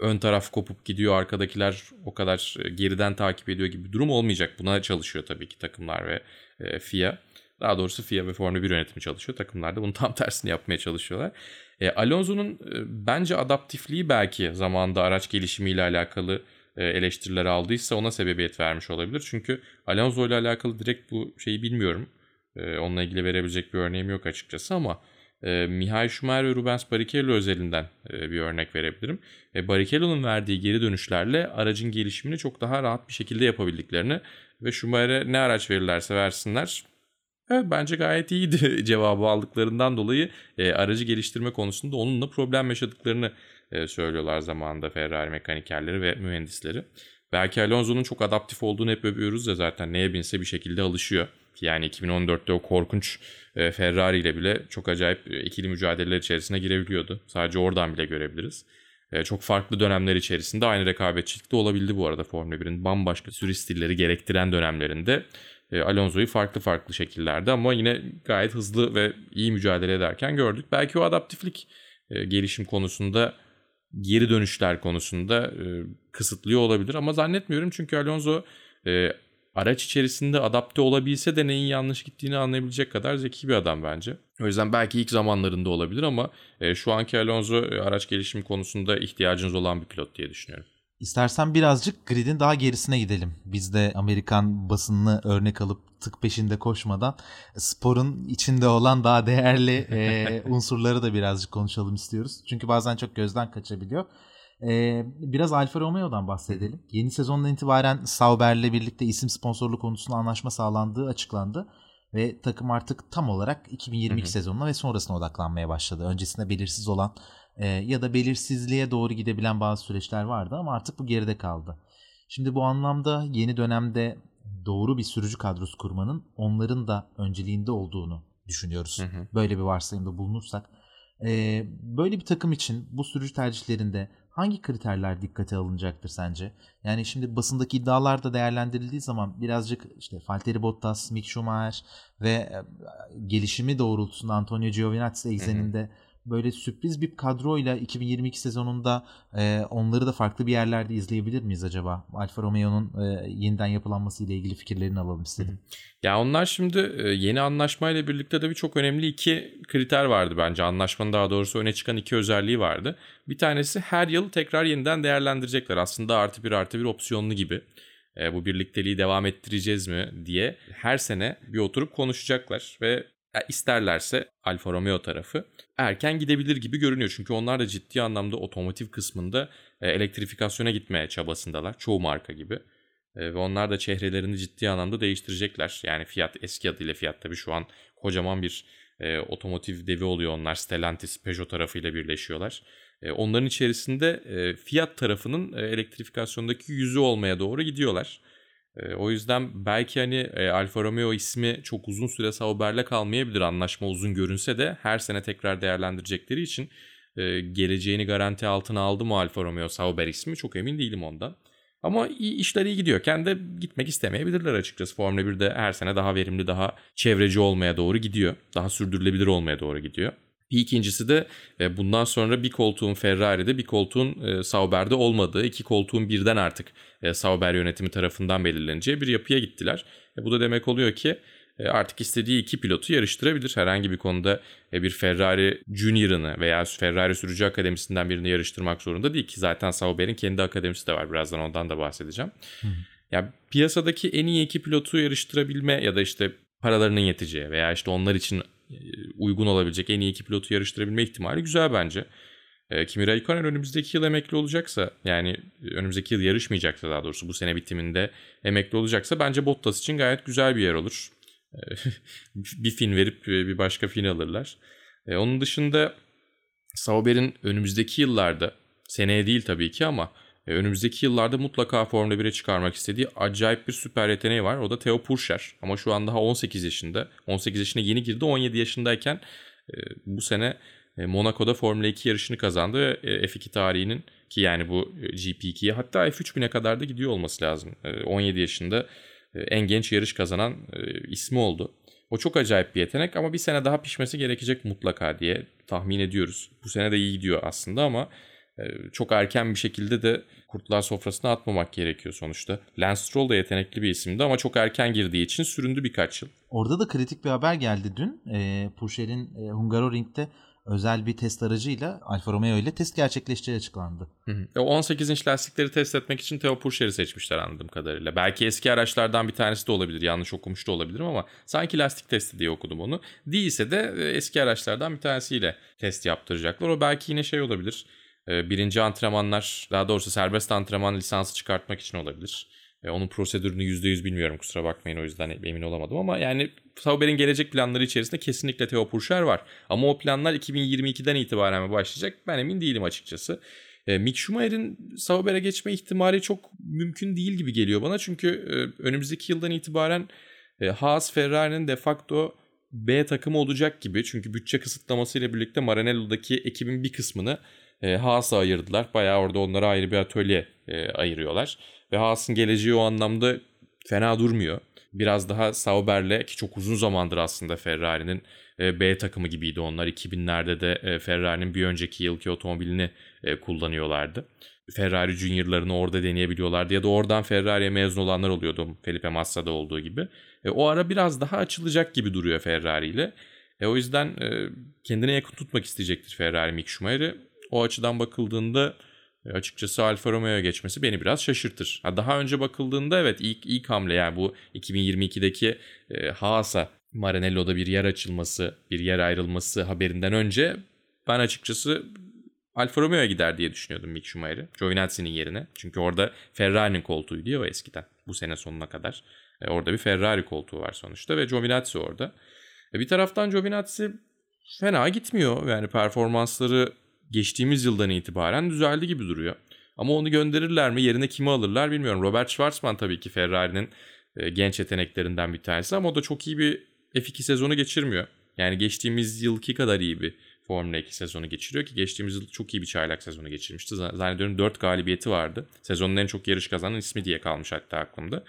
ön taraf kopup gidiyor, arkadakiler o kadar e, geriden takip ediyor gibi bir durum olmayacak. Buna çalışıyor tabii ki takımlar ve e, FIA. Daha doğrusu FIA ve Formula 1 yönetimi çalışıyor. Takımlar da bunun tam tersini yapmaya çalışıyorlar. Alonso'nun bence adaptifliği belki zamanında araç gelişimiyle alakalı eleştiriler aldıysa ona sebebiyet vermiş olabilir. Çünkü Alonso ile alakalı direkt bu şeyi bilmiyorum. E, onunla ilgili verebilecek bir örneğim yok açıkçası ama e, Mihail Schumacher ve Rubens Barrichello özelinden e, bir örnek verebilirim. E, Barrichello'nun verdiği geri dönüşlerle aracın gelişimini çok daha rahat bir şekilde yapabildiklerini ve Schumacher'e ne araç verirlerse versinler Evet bence gayet iyiydi cevabı aldıklarından dolayı e, aracı geliştirme konusunda onunla problem yaşadıklarını e, söylüyorlar zamanında Ferrari mekanikerleri ve mühendisleri. Belki Alonso'nun çok adaptif olduğunu hep övüyoruz ya zaten neye binse bir şekilde alışıyor. Yani 2014'te o korkunç e, Ferrari ile bile çok acayip e, ikili mücadeleler içerisine girebiliyordu. Sadece oradan bile görebiliriz. Çok farklı dönemler içerisinde aynı rekabetçilikte olabildi bu arada Formula 1'in bambaşka sürüş stilleri gerektiren dönemlerinde. Alonso'yu farklı farklı şekillerde ama yine gayet hızlı ve iyi mücadele ederken gördük. Belki o adaptiflik gelişim konusunda geri dönüşler konusunda kısıtlıyor olabilir ama zannetmiyorum çünkü Alonso araç içerisinde adapte olabilse de neyin yanlış gittiğini anlayabilecek kadar zeki bir adam bence. O yüzden belki ilk zamanlarında olabilir ama e, şu anki Alonso e, araç gelişimi konusunda ihtiyacınız olan bir pilot diye düşünüyorum. İstersen birazcık gridin daha gerisine gidelim. Biz de Amerikan basınını örnek alıp tık peşinde koşmadan sporun içinde olan daha değerli e, unsurları da birazcık konuşalım istiyoruz. Çünkü bazen çok gözden kaçabiliyor. Ee, biraz Alfa Romeo'dan bahsedelim. Yeni sezondan itibaren Sauber'le birlikte isim sponsorluğu konusunda anlaşma sağlandığı açıklandı. Ve takım artık tam olarak 2022 hı hı. sezonuna ve sonrasına odaklanmaya başladı. Öncesinde belirsiz olan e, ya da belirsizliğe doğru gidebilen bazı süreçler vardı ama artık bu geride kaldı. Şimdi bu anlamda yeni dönemde doğru bir sürücü kadrosu kurmanın onların da önceliğinde olduğunu düşünüyoruz. Hı hı. Böyle bir varsayımda bulunursak. Ee, böyle bir takım için bu sürücü tercihlerinde hangi kriterler dikkate alınacaktır sence? Yani şimdi basındaki iddialar da değerlendirildiği zaman birazcık işte Valtteri Bottas, Mick Schumacher ve e, gelişimi doğrultusunda Antonio Giovinazzi ekseninde böyle sürpriz bir kadroyla 2022 sezonunda e, onları da farklı bir yerlerde izleyebilir miyiz acaba? Alfa Romeo'nun e, yeniden yapılanması ile ilgili fikirlerini alalım istedim. Ya onlar şimdi e, yeni anlaşmayla birlikte de bir çok önemli iki kriter vardı bence. Anlaşmanın daha doğrusu öne çıkan iki özelliği vardı. Bir tanesi her yıl tekrar yeniden değerlendirecekler. Aslında artı bir artı bir opsiyonlu gibi. E, bu birlikteliği devam ettireceğiz mi diye her sene bir oturup konuşacaklar ve isterlerse Alfa Romeo tarafı erken gidebilir gibi görünüyor. Çünkü onlar da ciddi anlamda otomotiv kısmında e, elektrifikasyona gitmeye çabasındalar. Çoğu marka gibi. E, ve onlar da çehrelerini ciddi anlamda değiştirecekler. Yani fiyat eski adıyla fiyat tabii şu an kocaman bir e, otomotiv devi oluyor onlar. Stellantis, Peugeot tarafıyla birleşiyorlar. E, onların içerisinde e, fiyat tarafının e, elektrifikasyondaki yüzü olmaya doğru gidiyorlar. E, o yüzden belki hani e, Alfa Romeo ismi çok uzun süre Sauber'le kalmayabilir. Anlaşma uzun görünse de her sene tekrar değerlendirecekleri için e, geleceğini garanti altına aldı mı Alfa Romeo Sauber ismi çok emin değilim ondan. Ama iyi, işler iyi gidiyorken de gitmek istemeyebilirler açıkçası. Formula 1'de her sene daha verimli, daha çevreci olmaya doğru gidiyor. Daha sürdürülebilir olmaya doğru gidiyor. Bir ikincisi de e, bundan sonra bir koltuğun Ferrari'de bir koltuğun e, Sauber'de olmadığı, iki koltuğun birden artık e, Sauber yönetimi tarafından belirleneceği bir yapıya gittiler. Bu da demek oluyor ki artık istediği iki pilotu yarıştırabilir. Herhangi bir konuda bir Ferrari Junior'ını veya Ferrari sürücü akademisinden birini yarıştırmak zorunda değil ki zaten Sauber'in kendi akademisi de var. Birazdan ondan da bahsedeceğim. Hı. Ya piyasadaki en iyi iki pilotu yarıştırabilme ya da işte paralarının yeteceği veya işte onlar için uygun olabilecek en iyi iki pilotu yarıştırabilme ihtimali güzel bence. E, Kimi Raikkonen önümüzdeki yıl emekli olacaksa yani önümüzdeki yıl yarışmayacaksa daha doğrusu bu sene bitiminde emekli olacaksa bence Bottas için gayet güzel bir yer olur. E, bir fin verip bir başka fin alırlar. Onun dışında Sauber'in önümüzdeki yıllarda seneye değil tabii ki ama e, önümüzdeki yıllarda mutlaka Formula 1'e çıkarmak istediği acayip bir süper yeteneği var. O da Theo Purcher. Ama şu an daha 18 yaşında. 18 yaşına yeni girdi. 17 yaşındayken e, bu sene e, Monaco'da Formula 2 yarışını kazandı ve F2 tarihinin ki yani bu GP2'ye hatta F3000'e kadar da gidiyor olması lazım. 17 yaşında en genç yarış kazanan ismi oldu. O çok acayip bir yetenek ama bir sene daha pişmesi gerekecek mutlaka diye tahmin ediyoruz. Bu sene de iyi gidiyor aslında ama çok erken bir şekilde de kurtlar sofrasına atmamak gerekiyor sonuçta. Lance Stroll da yetenekli bir isimdi ama çok erken girdiği için süründü birkaç yıl. Orada da kritik bir haber geldi dün. E, Purcell'in e, Hungaroring'de özel bir test aracıyla Alfa Romeo ile test gerçekleşeceği açıklandı. Hı hı. 18 inç lastikleri test etmek için Theo Purcher'i seçmişler anladığım kadarıyla. Belki eski araçlardan bir tanesi de olabilir. Yanlış okumuş da olabilirim ama sanki lastik testi diye okudum onu. Değilse de e, eski araçlardan bir tanesiyle test yaptıracaklar. O belki yine şey olabilir ee, birinci antrenmanlar daha doğrusu serbest antrenman lisansı çıkartmak için olabilir. Ee, onun prosedürünü %100 bilmiyorum kusura bakmayın o yüzden emin olamadım ama yani Sauber'in gelecek planları içerisinde kesinlikle Theo Purcher var. Ama o planlar 2022'den itibaren mi başlayacak ben emin değilim açıkçası. E, Mick Schumacher'in Sauber'e geçme ihtimali çok mümkün değil gibi geliyor bana. Çünkü e, önümüzdeki yıldan itibaren E, Haas Ferrari'nin de facto B takımı olacak gibi. Çünkü bütçe kısıtlamasıyla birlikte Maranello'daki ekibin bir kısmını e, Haas'a ayırdılar. Bayağı orada onlara ayrı bir atölye e, ayırıyorlar. Ve Haas'ın geleceği o anlamda fena durmuyor. Biraz daha Sauber'le ki çok uzun zamandır aslında Ferrari'nin e, B takımı gibiydi onlar. 2000'lerde de e, Ferrari'nin bir önceki yılki otomobilini e, kullanıyorlardı. Ferrari Junior'larını orada deneyebiliyorlardı ya da oradan Ferrari'ye mezun olanlar oluyordu Felipe Massa'da olduğu gibi. E, o ara biraz daha açılacak gibi duruyor Ferrari ile. E, o yüzden e, kendine yakın tutmak isteyecektir Ferrari Mick Schumacher'i. O açıdan bakıldığında e, açıkçası Alfa Romeo'ya geçmesi beni biraz şaşırtır. Ha, daha önce bakıldığında evet ilk ilk hamle yani bu 2022'deki e, Haas'a Maranello'da bir yer açılması, bir yer ayrılması haberinden önce ben açıkçası Alfa Romeo'ya gider diye düşünüyordum Mick Schumacher'i. Giovinazzi'nin yerine. Çünkü orada Ferrari'nin koltuğuydu ya o eskiden. Bu sene sonuna kadar. E, orada bir Ferrari koltuğu var sonuçta ve Giovinazzi orada. E, bir taraftan Giovinazzi fena gitmiyor. Yani performansları geçtiğimiz yıldan itibaren düzeldi gibi duruyor. Ama onu gönderirler mi? Yerine kimi alırlar bilmiyorum. Robert Schwarzman tabii ki Ferrari'nin e, genç yeteneklerinden bir tanesi ama o da çok iyi bir F2 sezonu geçirmiyor. Yani geçtiğimiz yılki kadar iyi bir Formula 2 sezonu geçiriyor ki geçtiğimiz yıl çok iyi bir çaylak sezonu geçirmişti. Zannediyorum 4 galibiyeti vardı. Sezonun en çok yarış kazanan ismi diye kalmış hatta aklımda.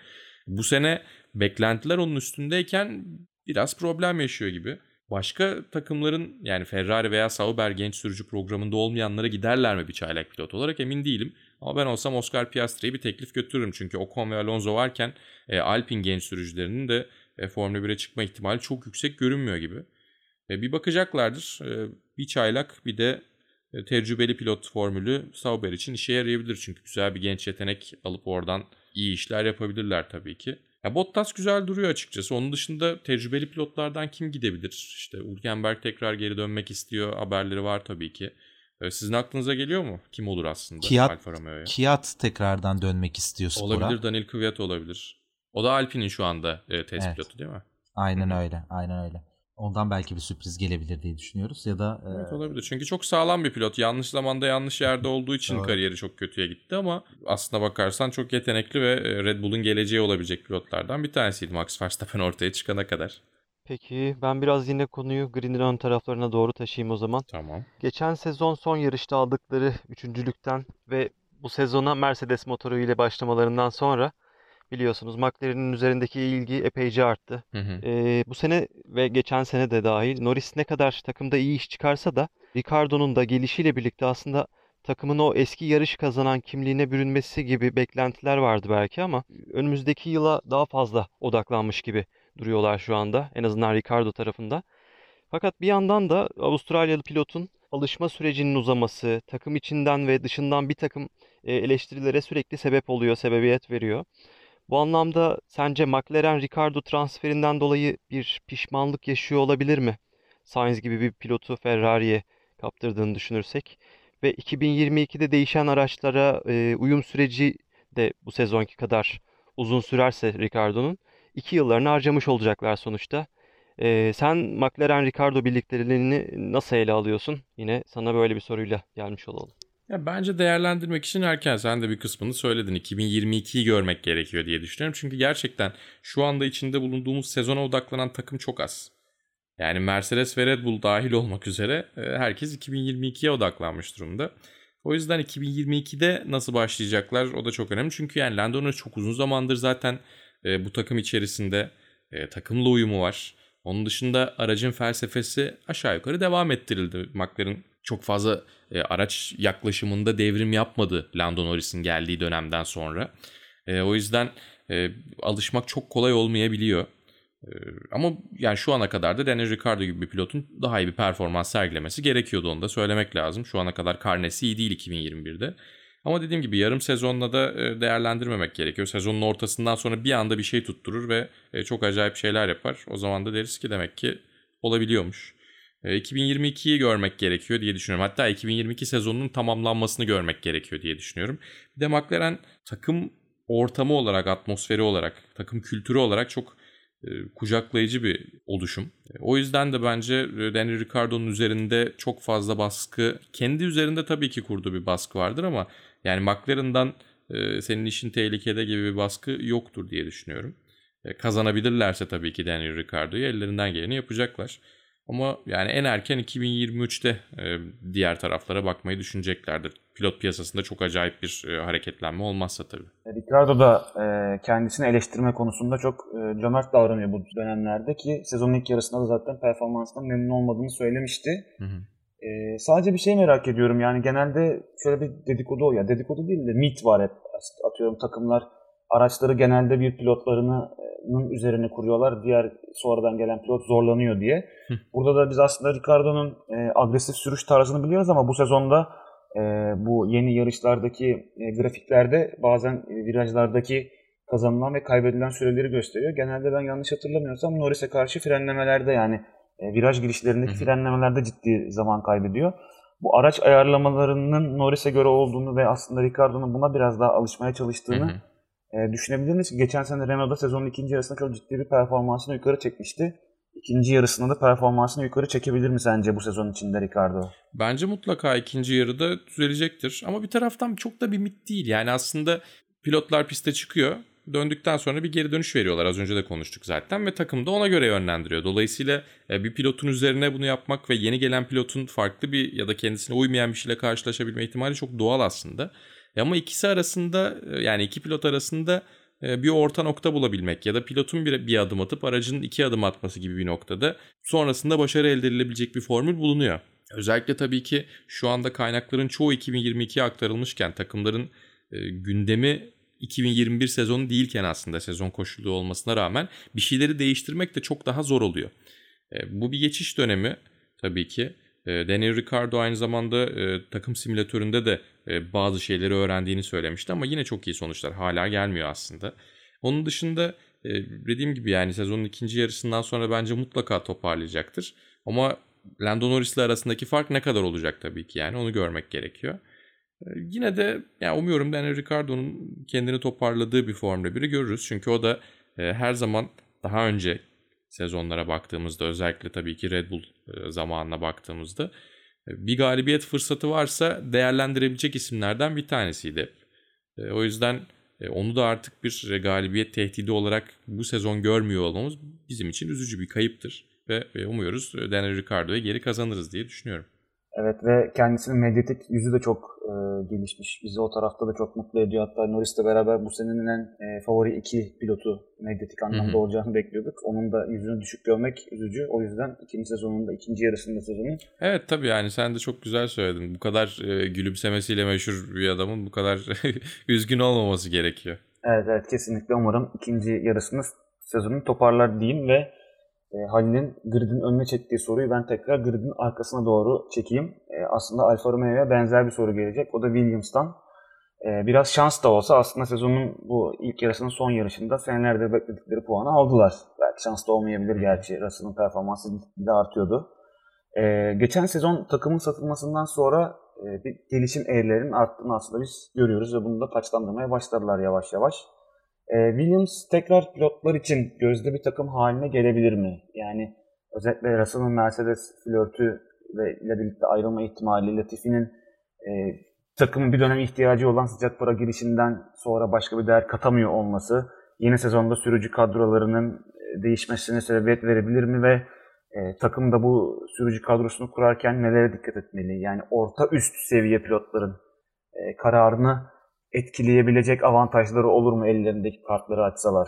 Bu sene beklentiler onun üstündeyken biraz problem yaşıyor gibi. Başka takımların yani Ferrari veya Sauber genç sürücü programında olmayanlara giderler mi bir çaylak pilot olarak emin değilim. Ama ben olsam Oscar Piastri'ye bir teklif götürürüm. Çünkü Ocon ve Alonso varken e, Alpine genç sürücülerinin de e, Formula 1'e çıkma ihtimali çok yüksek görünmüyor gibi. E, bir bakacaklardır. E, bir çaylak bir de e, tecrübeli pilot formülü Sauber için işe yarayabilir. Çünkü güzel bir genç yetenek alıp oradan iyi işler yapabilirler tabii ki. Ya Bottas güzel duruyor açıkçası. Onun dışında tecrübeli pilotlardan kim gidebilir? İşte Hülkenberg tekrar geri dönmek istiyor. Haberleri var tabii ki. Sizin aklınıza geliyor mu? Kim olur aslında Kiat, Alfa Romeo'ya? Kiat tekrardan dönmek istiyor spora. Olabilir Daniel Kvyat olabilir. O da Alpine'in şu anda e, test evet. pilotu değil mi? Aynen öyle. Aynen öyle. Ondan belki bir sürpriz gelebilir diye düşünüyoruz ya da e... Evet olabilir. Çünkü çok sağlam bir pilot. Yanlış zamanda yanlış yerde olduğu için evet. kariyeri çok kötüye gitti ama aslına bakarsan çok yetenekli ve e, Red Bull'un geleceği olabilecek pilotlardan bir tanesiydi Max Verstappen ortaya çıkana kadar. Peki ben biraz yine konuyu Green Run taraflarına doğru taşıyayım o zaman. Tamam. Geçen sezon son yarışta aldıkları üçüncülükten ve bu sezona Mercedes motoru ile başlamalarından sonra biliyorsunuz McLaren'in üzerindeki ilgi epeyce arttı. Hı hı. Ee, bu sene ve geçen sene de dahil Norris ne kadar takımda iyi iş çıkarsa da Ricardo'nun da gelişiyle birlikte aslında takımın o eski yarış kazanan kimliğine bürünmesi gibi beklentiler vardı belki ama önümüzdeki yıla daha fazla odaklanmış gibi duruyorlar şu anda. En azından Ricardo tarafında. Fakat bir yandan da Avustralyalı pilotun alışma sürecinin uzaması, takım içinden ve dışından bir takım eleştirilere sürekli sebep oluyor, sebebiyet veriyor. Bu anlamda sence McLaren Ricardo transferinden dolayı bir pişmanlık yaşıyor olabilir mi? Sainz gibi bir pilotu Ferrari'ye kaptırdığını düşünürsek ve 2022'de değişen araçlara e, uyum süreci de bu sezonki kadar uzun sürerse Ricardo'nun iki yıllarını harcamış olacaklar sonuçta. E, sen McLaren Ricardo birlikteliğini nasıl ele alıyorsun? Yine sana böyle bir soruyla gelmiş olalım. Ya bence değerlendirmek için erken. Sen de bir kısmını söyledin. 2022'yi görmek gerekiyor diye düşünüyorum. Çünkü gerçekten şu anda içinde bulunduğumuz sezona odaklanan takım çok az. Yani Mercedes ve Red Bull dahil olmak üzere e, herkes 2022'ye odaklanmış durumda. O yüzden 2022'de nasıl başlayacaklar o da çok önemli. Çünkü yani Lando Norris çok uzun zamandır zaten e, bu takım içerisinde e, takımla uyumu var. Onun dışında aracın felsefesi aşağı yukarı devam ettirildi. McLaren çok fazla e, araç yaklaşımında devrim yapmadı Lando Norris'in geldiği dönemden sonra. E, o yüzden e, alışmak çok kolay olmayabiliyor. E, ama yani şu ana kadar da Daniel Ricciardo gibi bir pilotun daha iyi bir performans sergilemesi gerekiyordu onu da söylemek lazım. Şu ana kadar karnesi iyi değil 2021'de. Ama dediğim gibi yarım sezonla da e, değerlendirmemek gerekiyor. Sezonun ortasından sonra bir anda bir şey tutturur ve e, çok acayip şeyler yapar. O zaman da deriz ki demek ki olabiliyormuş. 2022'yi e, görmek gerekiyor diye düşünüyorum. Hatta 2022 sezonunun tamamlanmasını görmek gerekiyor diye düşünüyorum. Bir de McLaren takım ortamı olarak, atmosferi olarak, takım kültürü olarak çok e, kucaklayıcı bir oluşum. E, o yüzden de bence Daniel Ricciardo'nun üzerinde çok fazla baskı, kendi üzerinde tabii ki kurduğu bir baskı vardır ama yani McLaren'dan senin işin tehlikede gibi bir baskı yoktur diye düşünüyorum. kazanabilirlerse tabii ki Daniel Ricciardo'yu ellerinden geleni yapacaklar. Ama yani en erken 2023'te e, diğer taraflara bakmayı düşüneceklerdir. Pilot piyasasında çok acayip bir e, hareketlenme olmazsa tabii. Ricardo da e, kendisini eleştirme konusunda çok e, cömert davranıyor bu dönemlerde ki sezonun ilk yarısında da zaten performansından memnun olmadığını söylemişti. Hı hı. E, sadece bir şey merak ediyorum yani genelde şöyle bir dedikodu ya dedikodu değil de mit var hep atıyorum takımlar araçları genelde bir pilotlarını üzerine kuruyorlar. Diğer sonradan gelen pilot zorlanıyor diye. Burada da biz aslında Ricardo'nun e, agresif sürüş tarzını biliyoruz ama bu sezonda e, bu yeni yarışlardaki e, grafiklerde bazen e, virajlardaki kazanılan ve kaybedilen süreleri gösteriyor. Genelde ben yanlış hatırlamıyorsam Norris'e karşı frenlemelerde yani e, viraj girişlerindeki frenlemelerde ciddi zaman kaybediyor. Bu araç ayarlamalarının Norris'e göre olduğunu ve aslında Ricardo'nun buna biraz daha alışmaya çalıştığını hı hı e, düşünebilir misin? Geçen sene Renault'da sezonun ikinci yarısında çok ciddi bir performansını yukarı çekmişti. İkinci yarısında da performansını yukarı çekebilir mi sence bu sezon içinde Ricardo? Bence mutlaka ikinci yarıda düzelecektir. Ama bir taraftan çok da bir mit değil. Yani aslında pilotlar piste çıkıyor. Döndükten sonra bir geri dönüş veriyorlar. Az önce de konuştuk zaten ve takım da ona göre yönlendiriyor. Dolayısıyla e, bir pilotun üzerine bunu yapmak ve yeni gelen pilotun farklı bir ya da kendisine uymayan bir şeyle karşılaşabilme ihtimali çok doğal aslında. E ama ikisi arasında e, yani iki pilot arasında e, bir orta nokta bulabilmek ya da pilotun bir, bir adım atıp aracın iki adım atması gibi bir noktada sonrasında başarı elde edilebilecek bir formül bulunuyor. Özellikle tabii ki şu anda kaynakların çoğu 2022'ye aktarılmışken takımların gündemi 2021 sezonu değilken aslında sezon koşullu olmasına rağmen bir şeyleri değiştirmek de çok daha zor oluyor. Bu bir geçiş dönemi tabii ki. Daniel Ricciardo aynı zamanda takım simülatöründe de e, bazı şeyleri öğrendiğini söylemişti ama yine çok iyi sonuçlar hala gelmiyor aslında. Onun dışında e, dediğim gibi yani sezonun ikinci yarısından sonra bence mutlaka toparlayacaktır. Ama Lando Norris'le arasındaki fark ne kadar olacak tabii ki yani onu görmek gerekiyor. E, yine de yani umuyorum Daniel Ricciardo'nun kendini toparladığı bir Formula 1'i görürüz. Çünkü o da her zaman daha önce sezonlara baktığımızda özellikle tabii ki Red Bull zamanına baktığımızda bir galibiyet fırsatı varsa değerlendirebilecek isimlerden bir tanesiydi. E, o yüzden e, onu da artık bir galibiyet tehdidi olarak bu sezon görmüyor olmamız bizim için üzücü bir kayıptır. Ve umuyoruz Daniel Ricciardo'ya geri kazanırız diye düşünüyorum. Evet ve kendisinin medyatik yüzü de çok e, gelişmiş. Bizi o tarafta da çok mutlu ediyor. Hatta Norris'le beraber bu senenin en e, favori iki pilotu medyatik anlamda Hı-hı. olacağını bekliyorduk. Onun da yüzünü düşük görmek üzücü. O yüzden ikinci sezonunda, ikinci yarısında sezonun. Evet tabii yani sen de çok güzel söyledin. Bu kadar e, gülümsemesiyle meşhur bir adamın bu kadar üzgün olmaması gerekiyor. Evet evet kesinlikle umarım ikinci yarısını sezonun toparlar diyeyim ve e, Halil'in gridin önüne çektiği soruyu ben tekrar gridin arkasına doğru çekeyim. E, aslında Alfa Romeo'ya benzer bir soru gelecek. O da Williams'tan. E, biraz şans da olsa aslında sezonun bu ilk yarısının son yarışında senelerde bekledikleri puanı aldılar. Belki şans da olmayabilir gerçi. Russell'ın performansı de artıyordu. E, geçen sezon takımın satılmasından sonra e, bir gelişim eğrilerinin arttığını aslında biz görüyoruz ve bunu da taçlandırmaya başladılar yavaş yavaş. E, Williams tekrar pilotlar için gözde bir takım haline gelebilir mi? Yani özellikle Russell'ın Mercedes flörtü ve ile birlikte ayrılma ihtimali, Latifi'nin e, takımın bir dönem ihtiyacı olan sıcak para girişinden sonra başka bir değer katamıyor olması, yeni sezonda sürücü kadrolarının e, değişmesine sebebiyet verebilir mi ve e, takım da bu sürücü kadrosunu kurarken nelere dikkat etmeli? Yani orta üst seviye pilotların e, kararını etkileyebilecek avantajları olur mu ellerindeki kartları açsalar?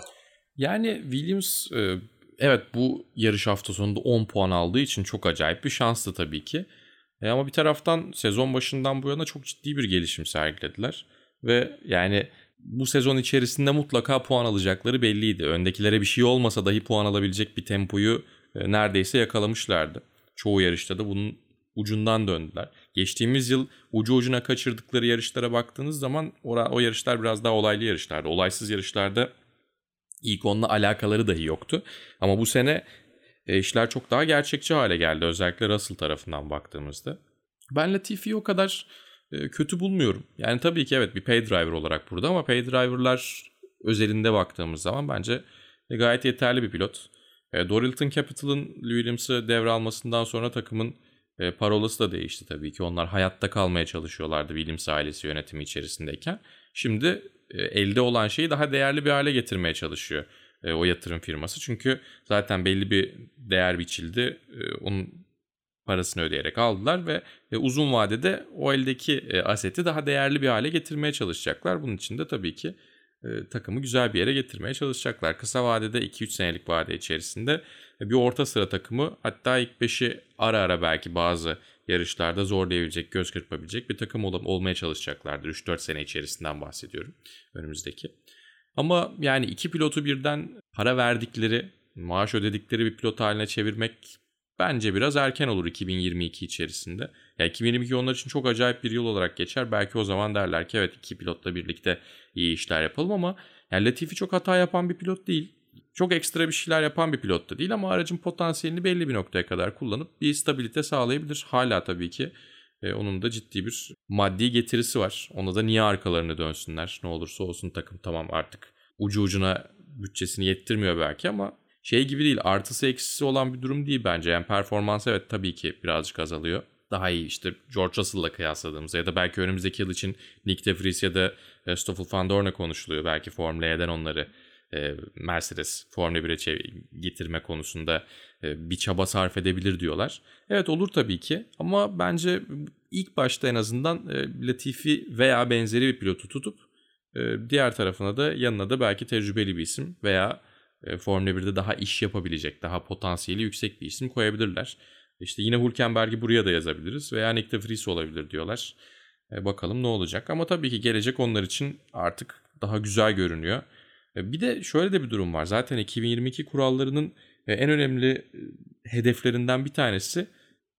Yani Williams e, evet bu yarış hafta sonunda 10 puan aldığı için çok acayip bir şanslı tabii ki. E, ama bir taraftan sezon başından bu yana çok ciddi bir gelişim sergilediler. Ve yani bu sezon içerisinde mutlaka puan alacakları belliydi. Öndekilere bir şey olmasa dahi puan alabilecek bir tempoyu e, neredeyse yakalamışlardı. Çoğu yarışta da bunun ucundan döndüler. Geçtiğimiz yıl ucu ucuna kaçırdıkları yarışlara baktığınız zaman o yarışlar biraz daha olaylı yarışlardı. Olaysız yarışlarda ilk onunla alakaları dahi yoktu. Ama bu sene e, işler çok daha gerçekçi hale geldi. Özellikle Russell tarafından baktığımızda. Ben Latifi'yi o kadar e, kötü bulmuyorum. Yani tabii ki evet bir pay driver olarak burada ama pay driver'lar özelinde baktığımız zaman bence e, gayet yeterli bir pilot. Dorilton Capital'ın Williams'ı devralmasından sonra takımın e, parolası da değişti tabii ki. Onlar hayatta kalmaya çalışıyorlardı Williams ailesi yönetimi içerisindeyken. Şimdi e, elde olan şeyi daha değerli bir hale getirmeye çalışıyor. e, o yatırım firması. Çünkü zaten belli bir değer biçildi. E, onun parasını ödeyerek aldılar ve e, uzun vadede o eldeki e, aseti daha değerli bir hale getirmeye çalışacaklar. Bunun için de tabii ki e, takımı güzel bir yere getirmeye çalışacaklar. Kısa vadede 2-3 senelik vade içerisinde bir orta sıra takımı hatta ilk 5'i ara ara belki bazı yarışlarda zorlayabilecek, göz kırpabilecek bir takım ol- olmaya çalışacaklardır. 3-4 sene içerisinden bahsediyorum önümüzdeki. Ama yani iki pilotu birden para verdikleri, maaş ödedikleri bir pilot haline çevirmek bence biraz erken olur 2022 içerisinde. Ya yani 2022 onlar için çok acayip bir yıl olarak geçer. Belki o zaman derler ki evet iki pilotla birlikte iyi işler yapalım ama yani Latifi çok hata yapan bir pilot değil. Çok ekstra bir şeyler yapan bir pilot da değil ama aracın potansiyelini belli bir noktaya kadar kullanıp bir stabilite sağlayabilir. Hala tabii ki e, onun da ciddi bir maddi getirisi var. Ona da niye arkalarını dönsünler ne olursa olsun takım tamam artık ucu ucuna bütçesini yettirmiyor belki ama şey gibi değil artısı eksisi olan bir durum değil bence. Yani performans evet tabii ki birazcık azalıyor. Daha iyi işte George Russell'la kıyasladığımızda ya da belki önümüzdeki yıl için Nick De Vries ya da e, Stoffel Van Dorn'e konuşuluyor. Belki Formula E'den onları e, Mercedes Formula 1'e getirme konusunda e, bir çaba sarf edebilir diyorlar. Evet olur tabii ki ama bence ilk başta en azından Latifi veya benzeri bir pilotu tutup diğer tarafına da yanına da belki tecrübeli bir isim veya Formula 1'de daha iş yapabilecek, daha potansiyeli yüksek bir isim koyabilirler. İşte yine Hülkenberg'i buraya da yazabiliriz veya Nick de Vries olabilir diyorlar. E, bakalım ne olacak. Ama tabii ki gelecek onlar için artık daha güzel görünüyor. E, bir de şöyle de bir durum var. Zaten 2022 kurallarının e, en önemli hedeflerinden bir tanesi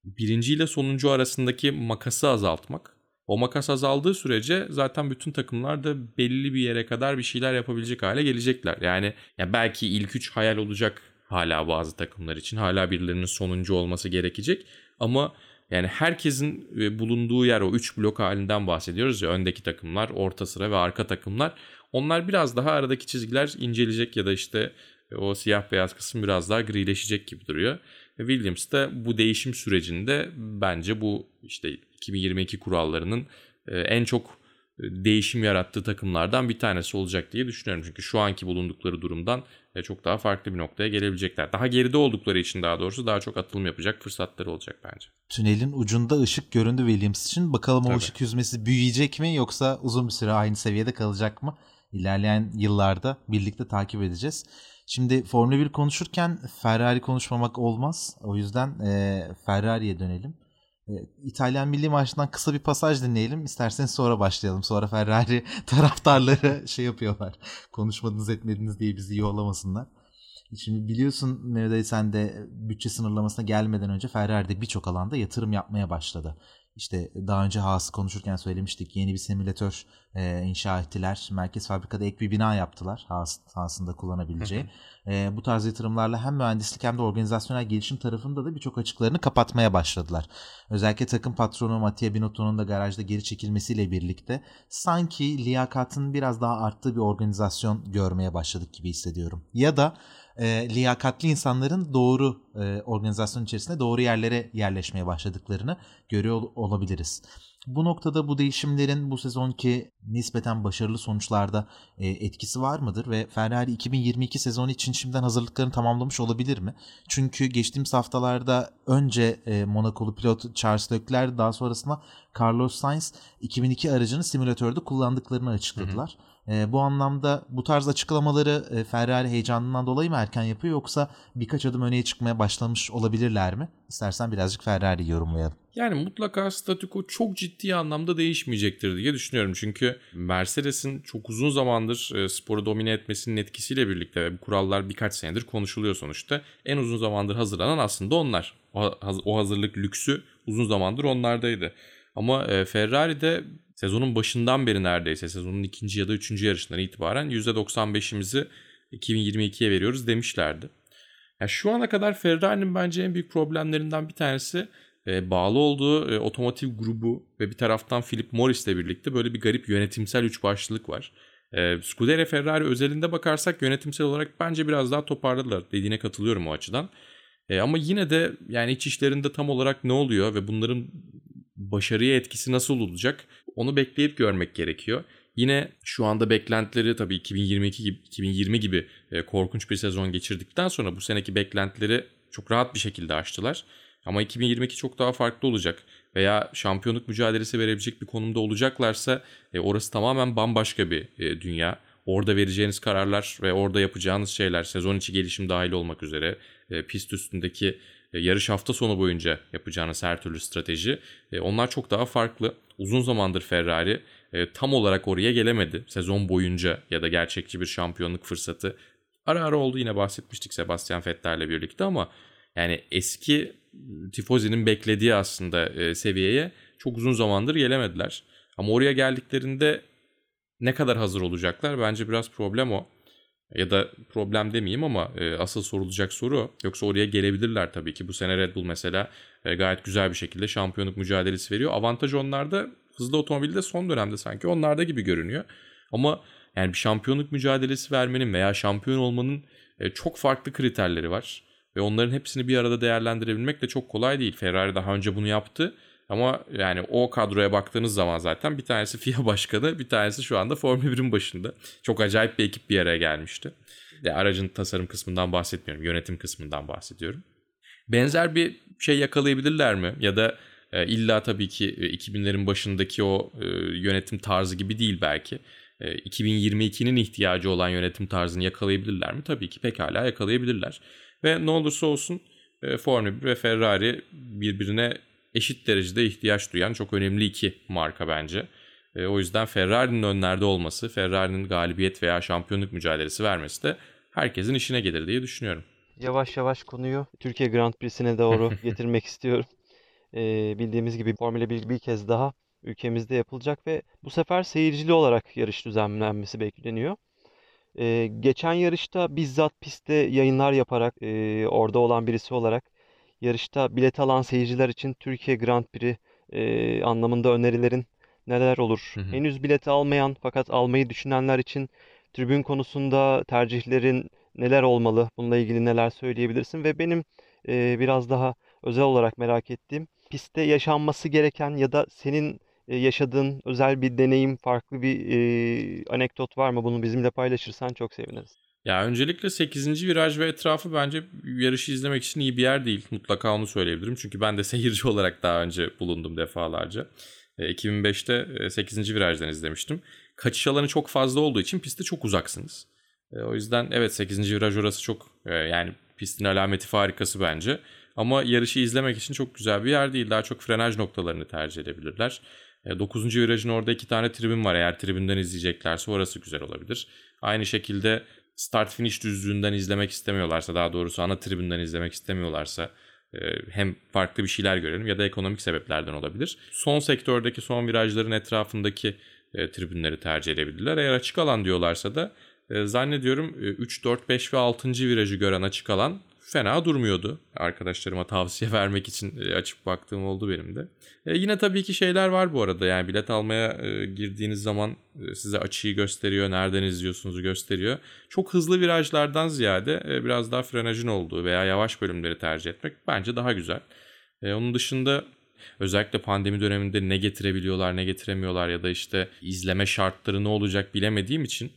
birinci ile sonuncu arasındaki makası azaltmak. O makas azaldığı sürece zaten bütün takımlar da belli bir yere kadar bir şeyler yapabilecek hale gelecekler. Yani ya belki ilk üç hayal olacak hala bazı takımlar için. Hala birilerinin sonuncu olması gerekecek. Ama yani herkesin e, bulunduğu yer o 3 blok halinden bahsediyoruz ya. Öndeki takımlar, orta sıra ve arka takımlar. Onlar biraz daha aradaki çizgiler inceleyecek ya da işte e, o siyah beyaz kısım biraz daha grileşecek gibi duruyor. Williams da bu değişim sürecinde bence bu işte 2022 kurallarının e, en çok değişim yarattığı takımlardan bir tanesi olacak diye düşünüyorum. Çünkü şu anki bulundukları durumdan çok daha farklı bir noktaya gelebilecekler. Daha geride oldukları için daha doğrusu daha çok atılım yapacak fırsatları olacak bence. Tünelin ucunda ışık göründü Williams için. Bakalım Tabii. o ışık yüzmesi büyüyecek mi yoksa uzun bir süre aynı seviyede kalacak mı? İlerleyen yıllarda birlikte takip edeceğiz. Şimdi Formula 1 konuşurken Ferrari konuşmamak olmaz. O yüzden e, Ferrari'ye dönelim. E, İtalyan milli maçından kısa bir pasaj dinleyelim. İsterseniz sonra başlayalım. Sonra Ferrari taraftarları şey yapıyorlar. Konuşmadınız etmediniz diye bizi yollamasınlar. Şimdi biliyorsun Mehmet sen de bütçe sınırlamasına gelmeden önce Ferrari'de birçok alanda yatırım yapmaya başladı. İşte daha önce Haas'ı konuşurken söylemiştik. Yeni bir simülatör e, inşa ettiler. Merkez fabrikada ek bir bina yaptılar. Haas, Haas'ın da kullanabileceği. e, bu tarz yatırımlarla hem mühendislik hem de organizasyonel gelişim tarafında da birçok açıklarını kapatmaya başladılar. Özellikle takım patronu Mattia Binotto'nun da garajda geri çekilmesiyle birlikte sanki liyakatın biraz daha arttığı bir organizasyon görmeye başladık gibi hissediyorum. Ya da e, liyakatli insanların doğru e, organizasyon içerisinde doğru yerlere yerleşmeye başladıklarını görüyor olabiliriz. Bu noktada bu değişimlerin bu sezonki nispeten başarılı sonuçlarda e, etkisi var mıdır ve Ferrari 2022 sezonu için şimdiden hazırlıklarını tamamlamış olabilir mi? Çünkü geçtiğimiz haftalarda önce e, Monakolu pilot Charles Leclerc daha sonrasında Carlos Sainz 2002 aracını simülatörde kullandıklarını açıkladılar. Hı hı. E, bu anlamda bu tarz açıklamaları e, Ferrari heyecanından dolayı mı erken yapıyor yoksa birkaç adım öne çıkmaya başlamış olabilirler mi? İstersen birazcık Ferrari yorumlayalım. Yani mutlaka statüko çok ciddi anlamda değişmeyecektir diye düşünüyorum. Çünkü Mercedes'in çok uzun zamandır e, sporu domine etmesinin etkisiyle birlikte bu kurallar birkaç senedir konuşuluyor sonuçta. En uzun zamandır hazırlanan aslında onlar. O hazırlık lüksü uzun zamandır onlardaydı. Ama e, Ferrari'de sezonun başından beri neredeyse sezonun ikinci ya da üçüncü yarışından itibaren %95'imizi 2022'ye veriyoruz demişlerdi. Yani şu ana kadar Ferrari'nin bence en büyük problemlerinden bir tanesi e, bağlı olduğu e, otomotiv grubu ve bir taraftan Philip Morris ile birlikte böyle bir garip yönetimsel üçbaşlılık var. E, Scuderia Ferrari özelinde bakarsak yönetimsel olarak bence biraz daha toparladılar. Dediğine katılıyorum o açıdan. E, ama yine de yani iç işlerinde tam olarak ne oluyor ve bunların başarıya etkisi nasıl olacak onu bekleyip görmek gerekiyor. Yine şu anda beklentileri tabii 2022 gibi 2020 gibi e, korkunç bir sezon geçirdikten sonra bu seneki beklentileri çok rahat bir şekilde aştılar. Ama 2022 çok daha farklı olacak veya şampiyonluk mücadelesi verebilecek bir konumda olacaklarsa e, orası tamamen bambaşka bir e, dünya. Orada vereceğiniz kararlar ve orada yapacağınız şeyler sezon içi gelişim dahil olmak üzere e, pist üstündeki yarış hafta sonu boyunca yapacağınız her türlü strateji e, onlar çok daha farklı. Uzun zamandır Ferrari e, tam olarak oraya gelemedi sezon boyunca ya da gerçekçi bir şampiyonluk fırsatı. Ara ara oldu yine bahsetmiştik Sebastian Vettel'le birlikte ama yani eski Tifozi'nin beklediği aslında e, seviyeye çok uzun zamandır gelemediler. Ama oraya geldiklerinde ne kadar hazır olacaklar bence biraz problem o. Ya da problem demeyeyim ama e, asıl sorulacak soru. Yoksa oraya gelebilirler tabii ki. Bu sene Red Bull mesela e, gayet güzel bir şekilde şampiyonluk mücadelesi veriyor. Avantaj onlarda hızlı otomobilde son dönemde sanki onlarda gibi görünüyor. Ama yani bir şampiyonluk mücadelesi vermenin veya şampiyon olmanın e, çok farklı kriterleri var. Ve onların hepsini bir arada değerlendirebilmek de çok kolay değil. Ferrari daha önce bunu yaptı. Ama yani o kadroya baktığınız zaman zaten bir tanesi FIA başkanı, bir tanesi şu anda Formula 1'in başında. Çok acayip bir ekip bir araya gelmişti. De aracın tasarım kısmından bahsetmiyorum, yönetim kısmından bahsediyorum. Benzer bir şey yakalayabilirler mi? Ya da e, illa tabii ki e, 2000'lerin başındaki o e, yönetim tarzı gibi değil belki. E, 2022'nin ihtiyacı olan yönetim tarzını yakalayabilirler mi? Tabii ki pekala yakalayabilirler. Ve ne olursa olsun e, Formula 1 ve Ferrari birbirine eşit derecede ihtiyaç duyan çok önemli iki marka bence. E, o yüzden Ferrari'nin önlerde olması, Ferrari'nin galibiyet veya şampiyonluk mücadelesi vermesi de herkesin işine gelir diye düşünüyorum. Yavaş yavaş konuyu Türkiye Grand Prix'sine doğru getirmek istiyorum. E, bildiğimiz gibi Formula 1 bir kez daha ülkemizde yapılacak ve bu sefer seyircili olarak yarış düzenlenmesi bekleniyor. Ee, geçen yarışta bizzat pistte yayınlar yaparak e, orada olan birisi olarak yarışta bilet alan seyirciler için Türkiye Grand Prix e, anlamında önerilerin neler olur? Hı hı. Henüz bilet almayan fakat almayı düşünenler için tribün konusunda tercihlerin neler olmalı? Bununla ilgili neler söyleyebilirsin? Ve benim e, biraz daha özel olarak merak ettiğim pistte yaşanması gereken ya da senin yaşadığın özel bir deneyim, farklı bir e, anekdot var mı? Bunu bizimle paylaşırsan çok seviniriz. Ya öncelikle 8. viraj ve etrafı bence yarışı izlemek için iyi bir yer değil. Mutlaka onu söyleyebilirim. Çünkü ben de seyirci olarak daha önce bulundum defalarca. E, 2005'te 8. virajdan izlemiştim. Kaçış alanı çok fazla olduğu için pistte çok uzaksınız. E, o yüzden evet 8. viraj orası çok e, yani pistin alameti farikası bence. Ama yarışı izlemek için çok güzel bir yer değil. Daha çok frenaj noktalarını tercih edebilirler. 9. virajın orada iki tane tribün var. Eğer tribünden izleyeceklerse orası güzel olabilir. Aynı şekilde start finish düzlüğünden izlemek istemiyorlarsa daha doğrusu ana tribünden izlemek istemiyorlarsa e, hem farklı bir şeyler görelim ya da ekonomik sebeplerden olabilir. Son sektördeki son virajların etrafındaki e, tribünleri tercih edebilirler. Eğer açık alan diyorlarsa da e, zannediyorum 3, 4, 5 ve 6. virajı gören açık alan fena durmuyordu. Arkadaşlarıma tavsiye vermek için e, açıp baktığım oldu benim de. E, yine tabii ki şeyler var bu arada. Yani bilet almaya e, girdiğiniz zaman e, size açıyı gösteriyor, nereden izliyorsunuzu gösteriyor. Çok hızlı virajlardan ziyade e, biraz daha frenajın olduğu veya yavaş bölümleri tercih etmek bence daha güzel. E, onun dışında özellikle pandemi döneminde ne getirebiliyorlar, ne getiremiyorlar ya da işte izleme şartları ne olacak bilemediğim için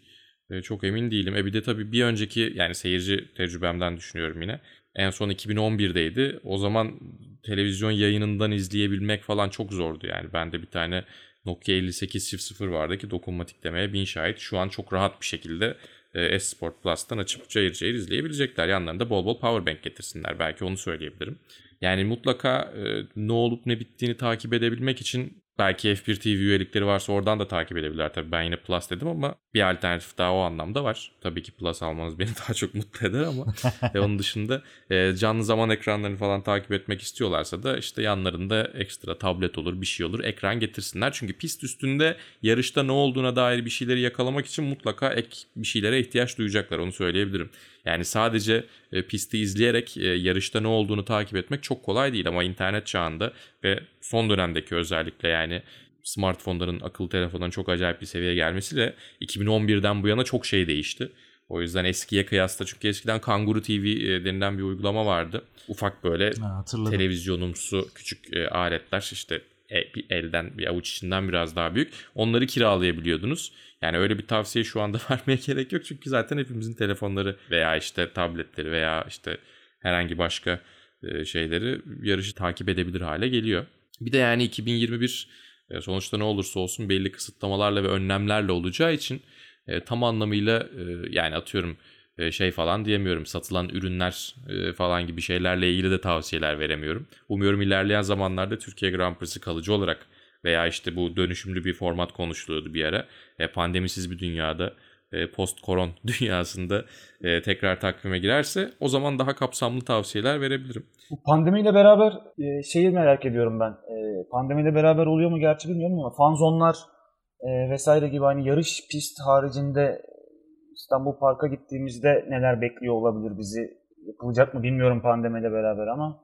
e, çok emin değilim. E bir de tabii bir önceki yani seyirci tecrübemden düşünüyorum yine. En son 2011'deydi. O zaman televizyon yayınından izleyebilmek falan çok zordu yani. Bende bir tane Nokia 5800 vardı ki dokunmatik demeye bin şahit. Şu an çok rahat bir şekilde e, S-Sport Plus'tan açıp cayır cayır izleyebilecekler. Yanlarında bol bol powerbank getirsinler. Belki onu söyleyebilirim. Yani mutlaka e, ne olup ne bittiğini takip edebilmek için Belki F1 TV üyelikleri varsa oradan da takip edebilirler. Tabii ben yine Plus dedim ama bir alternatif daha o anlamda var. Tabii ki Plus almanız beni daha çok mutlu eder ama e, onun dışında e, canlı zaman ekranlarını falan takip etmek istiyorlarsa da işte yanlarında ekstra tablet olur bir şey olur ekran getirsinler. Çünkü pist üstünde yarışta ne olduğuna dair bir şeyleri yakalamak için mutlaka ek bir şeylere ihtiyaç duyacaklar onu söyleyebilirim. Yani sadece e, pisti izleyerek e, yarışta ne olduğunu takip etmek çok kolay değil ama internet çağında ve son dönemdeki özellikle yani smartfonların, akıllı telefonların çok acayip bir seviyeye gelmesiyle 2011'den bu yana çok şey değişti. O yüzden eskiye kıyasla çünkü eskiden Kanguru TV e, denilen bir uygulama vardı. Ufak böyle ha, televizyonumsu küçük e, aletler işte e, bir elden bir avuç içinden biraz daha büyük. Onları kiralayabiliyordunuz. Yani öyle bir tavsiye şu anda vermeye gerek yok. Çünkü zaten hepimizin telefonları veya işte tabletleri veya işte herhangi başka e, şeyleri yarışı takip edebilir hale geliyor. Bir de yani 2021 e, sonuçta ne olursa olsun belli kısıtlamalarla ve önlemlerle olacağı için e, tam anlamıyla yani atıyorum şey falan diyemiyorum. Satılan ürünler falan gibi şeylerle ilgili de tavsiyeler veremiyorum. Umuyorum ilerleyen zamanlarda Türkiye Grand Prix'si kalıcı olarak veya işte bu dönüşümlü bir format konuşuluyordu bir ara. Pandemisiz bir dünyada e, post koron dünyasında e, tekrar takvime girerse o zaman daha kapsamlı tavsiyeler verebilirim. Bu pandemiyle beraber e, şeyi merak ediyorum ben. Pandemiyle beraber oluyor mu gerçi bilmiyorum ama fanzonlar vesaire gibi hani yarış pist haricinde İstanbul Park'a gittiğimizde neler bekliyor olabilir bizi? Yapılacak mı bilmiyorum pandemiyle beraber ama.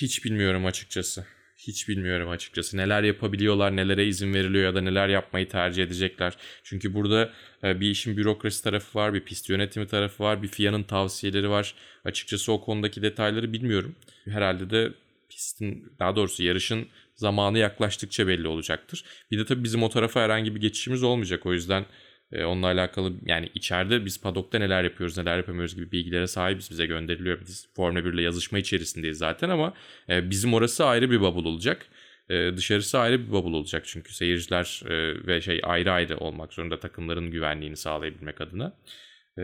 Hiç bilmiyorum açıkçası hiç bilmiyorum açıkçası. Neler yapabiliyorlar, nelere izin veriliyor ya da neler yapmayı tercih edecekler. Çünkü burada e, bir işin bürokrasi tarafı var, bir pist yönetimi tarafı var, bir FIA'nın tavsiyeleri var. Açıkçası o konudaki detayları bilmiyorum. Herhalde de pistin, daha doğrusu yarışın zamanı yaklaştıkça belli olacaktır. Bir de tabii bizim o tarafa herhangi bir geçişimiz olmayacak. O yüzden e, onunla alakalı yani içeride biz padokta neler yapıyoruz neler yapamıyoruz gibi bilgilere sahibiz bize gönderiliyor. Biz Formula 1 ile yazışma içerisindeyiz zaten ama e, bizim orası ayrı bir bubble olacak. E, dışarısı ayrı bir bubble olacak çünkü seyirciler e, ve şey ayrı ayrı olmak zorunda takımların güvenliğini sağlayabilmek adına.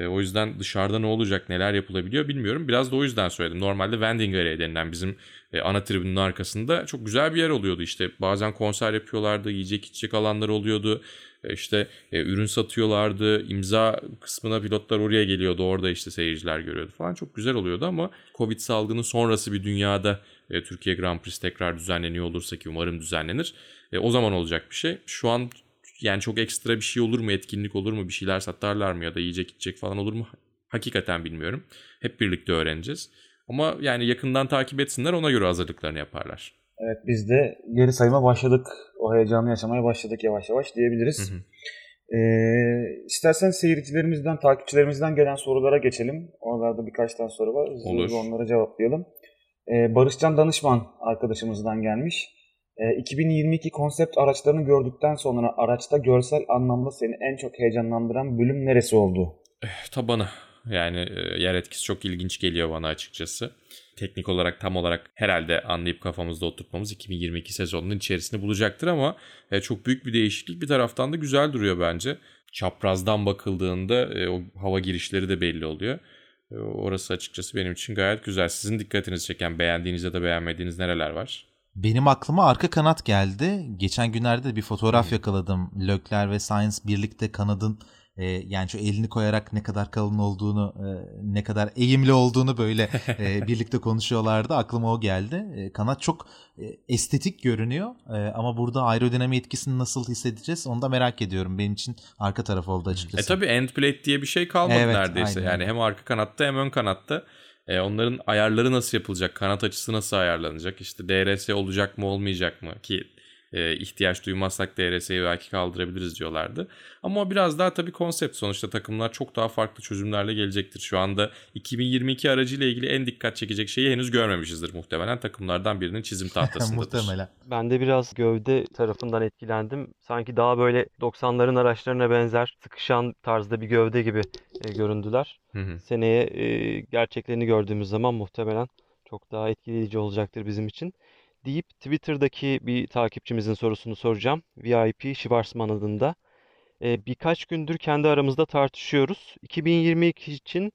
O yüzden dışarıda ne olacak, neler yapılabiliyor bilmiyorum. Biraz da o yüzden söyledim. Normalde vending area denilen bizim ana tribünün arkasında çok güzel bir yer oluyordu. İşte bazen konser yapıyorlardı, yiyecek içecek alanlar oluyordu. E, işte e, ürün satıyorlardı. imza kısmına pilotlar oraya geliyordu. Orada işte seyirciler görüyordu falan. Çok güzel oluyordu ama Covid salgını sonrası bir dünyada e, Türkiye Grand Prix tekrar düzenleniyor olursa ki umarım düzenlenir. O zaman olacak bir şey. Şu an yani çok ekstra bir şey olur mu, etkinlik olur mu, bir şeyler satarlar mı ya da yiyecek içecek falan olur mu? Hakikaten bilmiyorum. Hep birlikte öğreneceğiz. Ama yani yakından takip etsinler ona göre hazırlıklarını yaparlar. Evet biz de geri sayıma başladık. O heyecanı yaşamaya başladık yavaş yavaş diyebiliriz. Hı hı. Ee, istersen seyircilerimizden, takipçilerimizden gelen sorulara geçelim. Oralarda birkaç tane soru var. Olur. Onlara cevaplayalım. Ee, Barışcan Danışman arkadaşımızdan gelmiş. Ee, 2022 konsept araçlarını gördükten sonra araçta görsel anlamda seni en çok heyecanlandıran bölüm neresi oldu? Eh, tabanı. Yani e, yer etkisi çok ilginç geliyor bana açıkçası teknik olarak tam olarak herhalde anlayıp kafamızda oturtmamız 2022 sezonunun içerisinde bulacaktır ama e, çok büyük bir değişiklik bir taraftan da güzel duruyor bence. Çaprazdan bakıldığında e, o hava girişleri de belli oluyor. E, orası açıkçası benim için gayet güzel. Sizin dikkatinizi çeken, beğendiğiniz ya da beğenmediğiniz nereler var? Benim aklıma arka kanat geldi. Geçen günlerde bir fotoğraf hmm. yakaladım. Lökler ve Science birlikte kanadın e, yani şu elini koyarak ne kadar kalın olduğunu, e, ne kadar eğimli olduğunu böyle e, birlikte konuşuyorlardı. Aklıma o geldi. E, kanat çok e, estetik görünüyor e, ama burada aerodinami etkisini nasıl hissedeceğiz onu da merak ediyorum. Benim için arka taraf oldu açıkçası. E tabi end plate diye bir şey kalmadı evet, neredeyse. Aynen. Yani hem arka kanatta hem ön kanatta. E, onların ayarları nasıl yapılacak? Kanat açısı nasıl ayarlanacak? İşte DRS olacak mı olmayacak mı? Ki e, ihtiyaç duymazsak DRS'yi belki kaldırabiliriz diyorlardı. Ama o biraz daha tabii konsept sonuçta takımlar çok daha farklı çözümlerle gelecektir. Şu anda 2022 aracıyla ilgili en dikkat çekecek şeyi henüz görmemişizdir muhtemelen. Takımlardan birinin çizim tahtasındadır. muhtemelen. Ben de biraz gövde tarafından etkilendim. Sanki daha böyle 90'ların araçlarına benzer sıkışan tarzda bir gövde gibi e, göründüler. Hı hı. Seneye e, gerçeklerini gördüğümüz zaman muhtemelen çok daha etkileyici olacaktır bizim için deyip Twitter'daki bir takipçimizin sorusunu soracağım. VIP Schwarzman adında. Ee, birkaç gündür kendi aramızda tartışıyoruz. 2022 için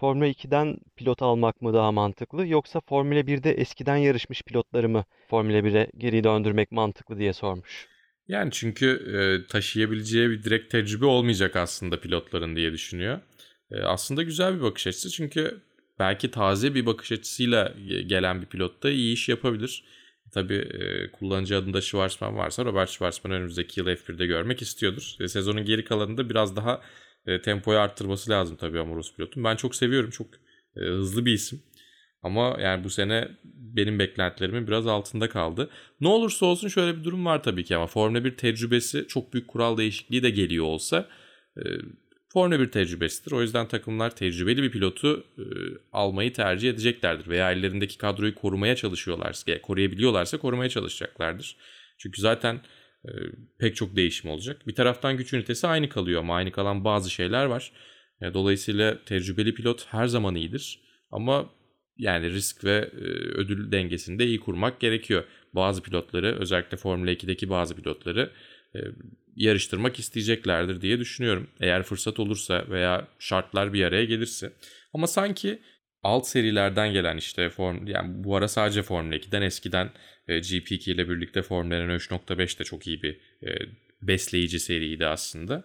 Formula 2'den pilot almak mı daha mantıklı yoksa Formula 1'de eskiden yarışmış pilotları mı Formula 1'e geri döndürmek mantıklı diye sormuş. Yani çünkü e, taşıyabileceği bir direkt tecrübe olmayacak aslında pilotların diye düşünüyor. E, aslında güzel bir bakış açısı çünkü belki taze bir bakış açısıyla gelen bir pilot da iyi iş yapabilir. Tabii e, kullanıcı adında Schwarzman varsa Robert Schwarzman önümüzdeki yıl F1'de görmek istiyordur. E, sezonun geri kalanında biraz daha e, tempoyu arttırması lazım tabii Amorus pilotun. Ben çok seviyorum. Çok e, hızlı bir isim. Ama yani bu sene benim beklentilerimin biraz altında kaldı. Ne olursa olsun şöyle bir durum var tabii ki ama Formula 1 tecrübesi çok büyük kural değişikliği de geliyor olsa Formula 1 tecrübesidir. O yüzden takımlar tecrübeli bir pilotu e, almayı tercih edeceklerdir. Veya ellerindeki kadroyu korumaya çalışıyorlarsa, koruyabiliyorlarsa korumaya çalışacaklardır. Çünkü zaten e, pek çok değişim olacak. Bir taraftan güç ünitesi aynı kalıyor ama aynı kalan bazı şeyler var. E, dolayısıyla tecrübeli pilot her zaman iyidir. Ama yani risk ve e, ödül dengesini de iyi kurmak gerekiyor. Bazı pilotları özellikle Formula 2'deki bazı pilotları e, yarıştırmak isteyeceklerdir diye düşünüyorum. Eğer fırsat olursa veya şartlar bir araya gelirse. Ama sanki alt serilerden gelen işte form yani bu ara sadece Formula 2'den eskiden e, GP2 ile birlikte Formula 3.5 de çok iyi bir e, besleyici seriydi aslında.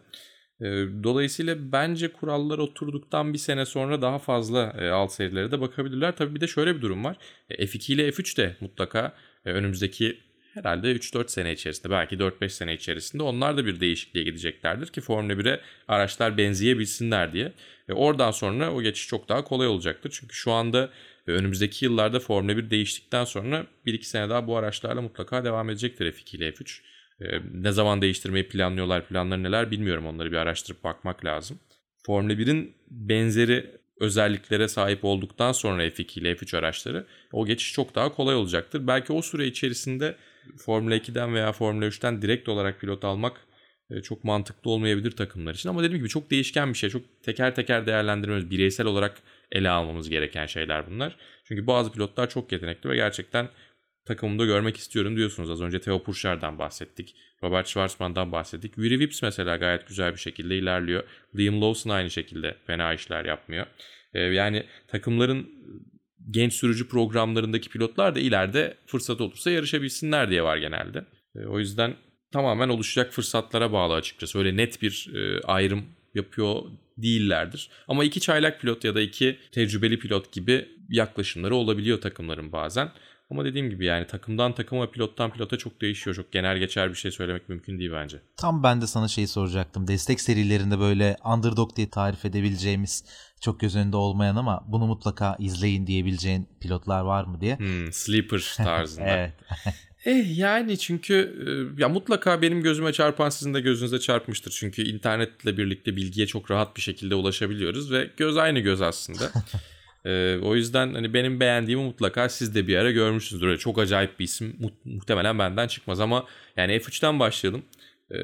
E, dolayısıyla bence kurallar oturduktan bir sene sonra daha fazla e, alt serilere de bakabilirler. Tabii bir de şöyle bir durum var. E, F2 ile F3 de mutlaka e, önümüzdeki herhalde 3-4 sene içerisinde belki 4-5 sene içerisinde onlar da bir değişikliğe gideceklerdir ki Formula 1'e araçlar benzeyebilsinler diye. E oradan sonra o geçiş çok daha kolay olacaktır. Çünkü şu anda e, önümüzdeki yıllarda Formula 1 değiştikten sonra 1-2 sene daha bu araçlarla mutlaka devam edecektir F2 ile F3. E, ne zaman değiştirmeyi planlıyorlar, planları neler bilmiyorum. Onları bir araştırıp bakmak lazım. Formula 1'in benzeri özelliklere sahip olduktan sonra F2 ile F3 araçları o geçiş çok daha kolay olacaktır. Belki o süre içerisinde Formula 2'den veya Formula 3'ten direkt olarak pilot almak e, çok mantıklı olmayabilir takımlar için. Ama dediğim gibi çok değişken bir şey. Çok teker teker değerlendirmemiz, bireysel olarak ele almamız gereken şeyler bunlar. Çünkü bazı pilotlar çok yetenekli ve gerçekten takımımda görmek istiyorum diyorsunuz. Az önce Theo Purcell'den bahsettik. Robert Schwarzman'dan bahsettik. Willy Vips mesela gayet güzel bir şekilde ilerliyor. Liam Lawson aynı şekilde fena işler yapmıyor. E, yani takımların genç sürücü programlarındaki pilotlar da ileride fırsat olursa yarışabilsinler diye var genelde. E, o yüzden tamamen oluşacak fırsatlara bağlı açıkçası. Öyle net bir e, ayrım yapıyor değillerdir. Ama iki çaylak pilot ya da iki tecrübeli pilot gibi yaklaşımları olabiliyor takımların bazen. Ama dediğim gibi yani takımdan takıma, pilottan pilota çok değişiyor. Çok genel geçer bir şey söylemek mümkün değil bence. Tam ben de sana şeyi soracaktım. Destek serilerinde böyle underdog diye tarif edebileceğimiz çok göz önünde olmayan ama bunu mutlaka izleyin diyebileceğin pilotlar var mı diye. Hmm, sleeper tarzında. evet. Eh yani çünkü e, ya mutlaka benim gözüme çarpan sizin de gözünüze çarpmıştır. Çünkü internetle birlikte bilgiye çok rahat bir şekilde ulaşabiliyoruz ve göz aynı göz aslında. ee, o yüzden hani benim beğendiğimi mutlaka siz de bir ara görmüşsünüzdür. Öyle çok acayip bir isim mu- muhtemelen benden çıkmaz ama yani F3'ten başlayalım. Ee,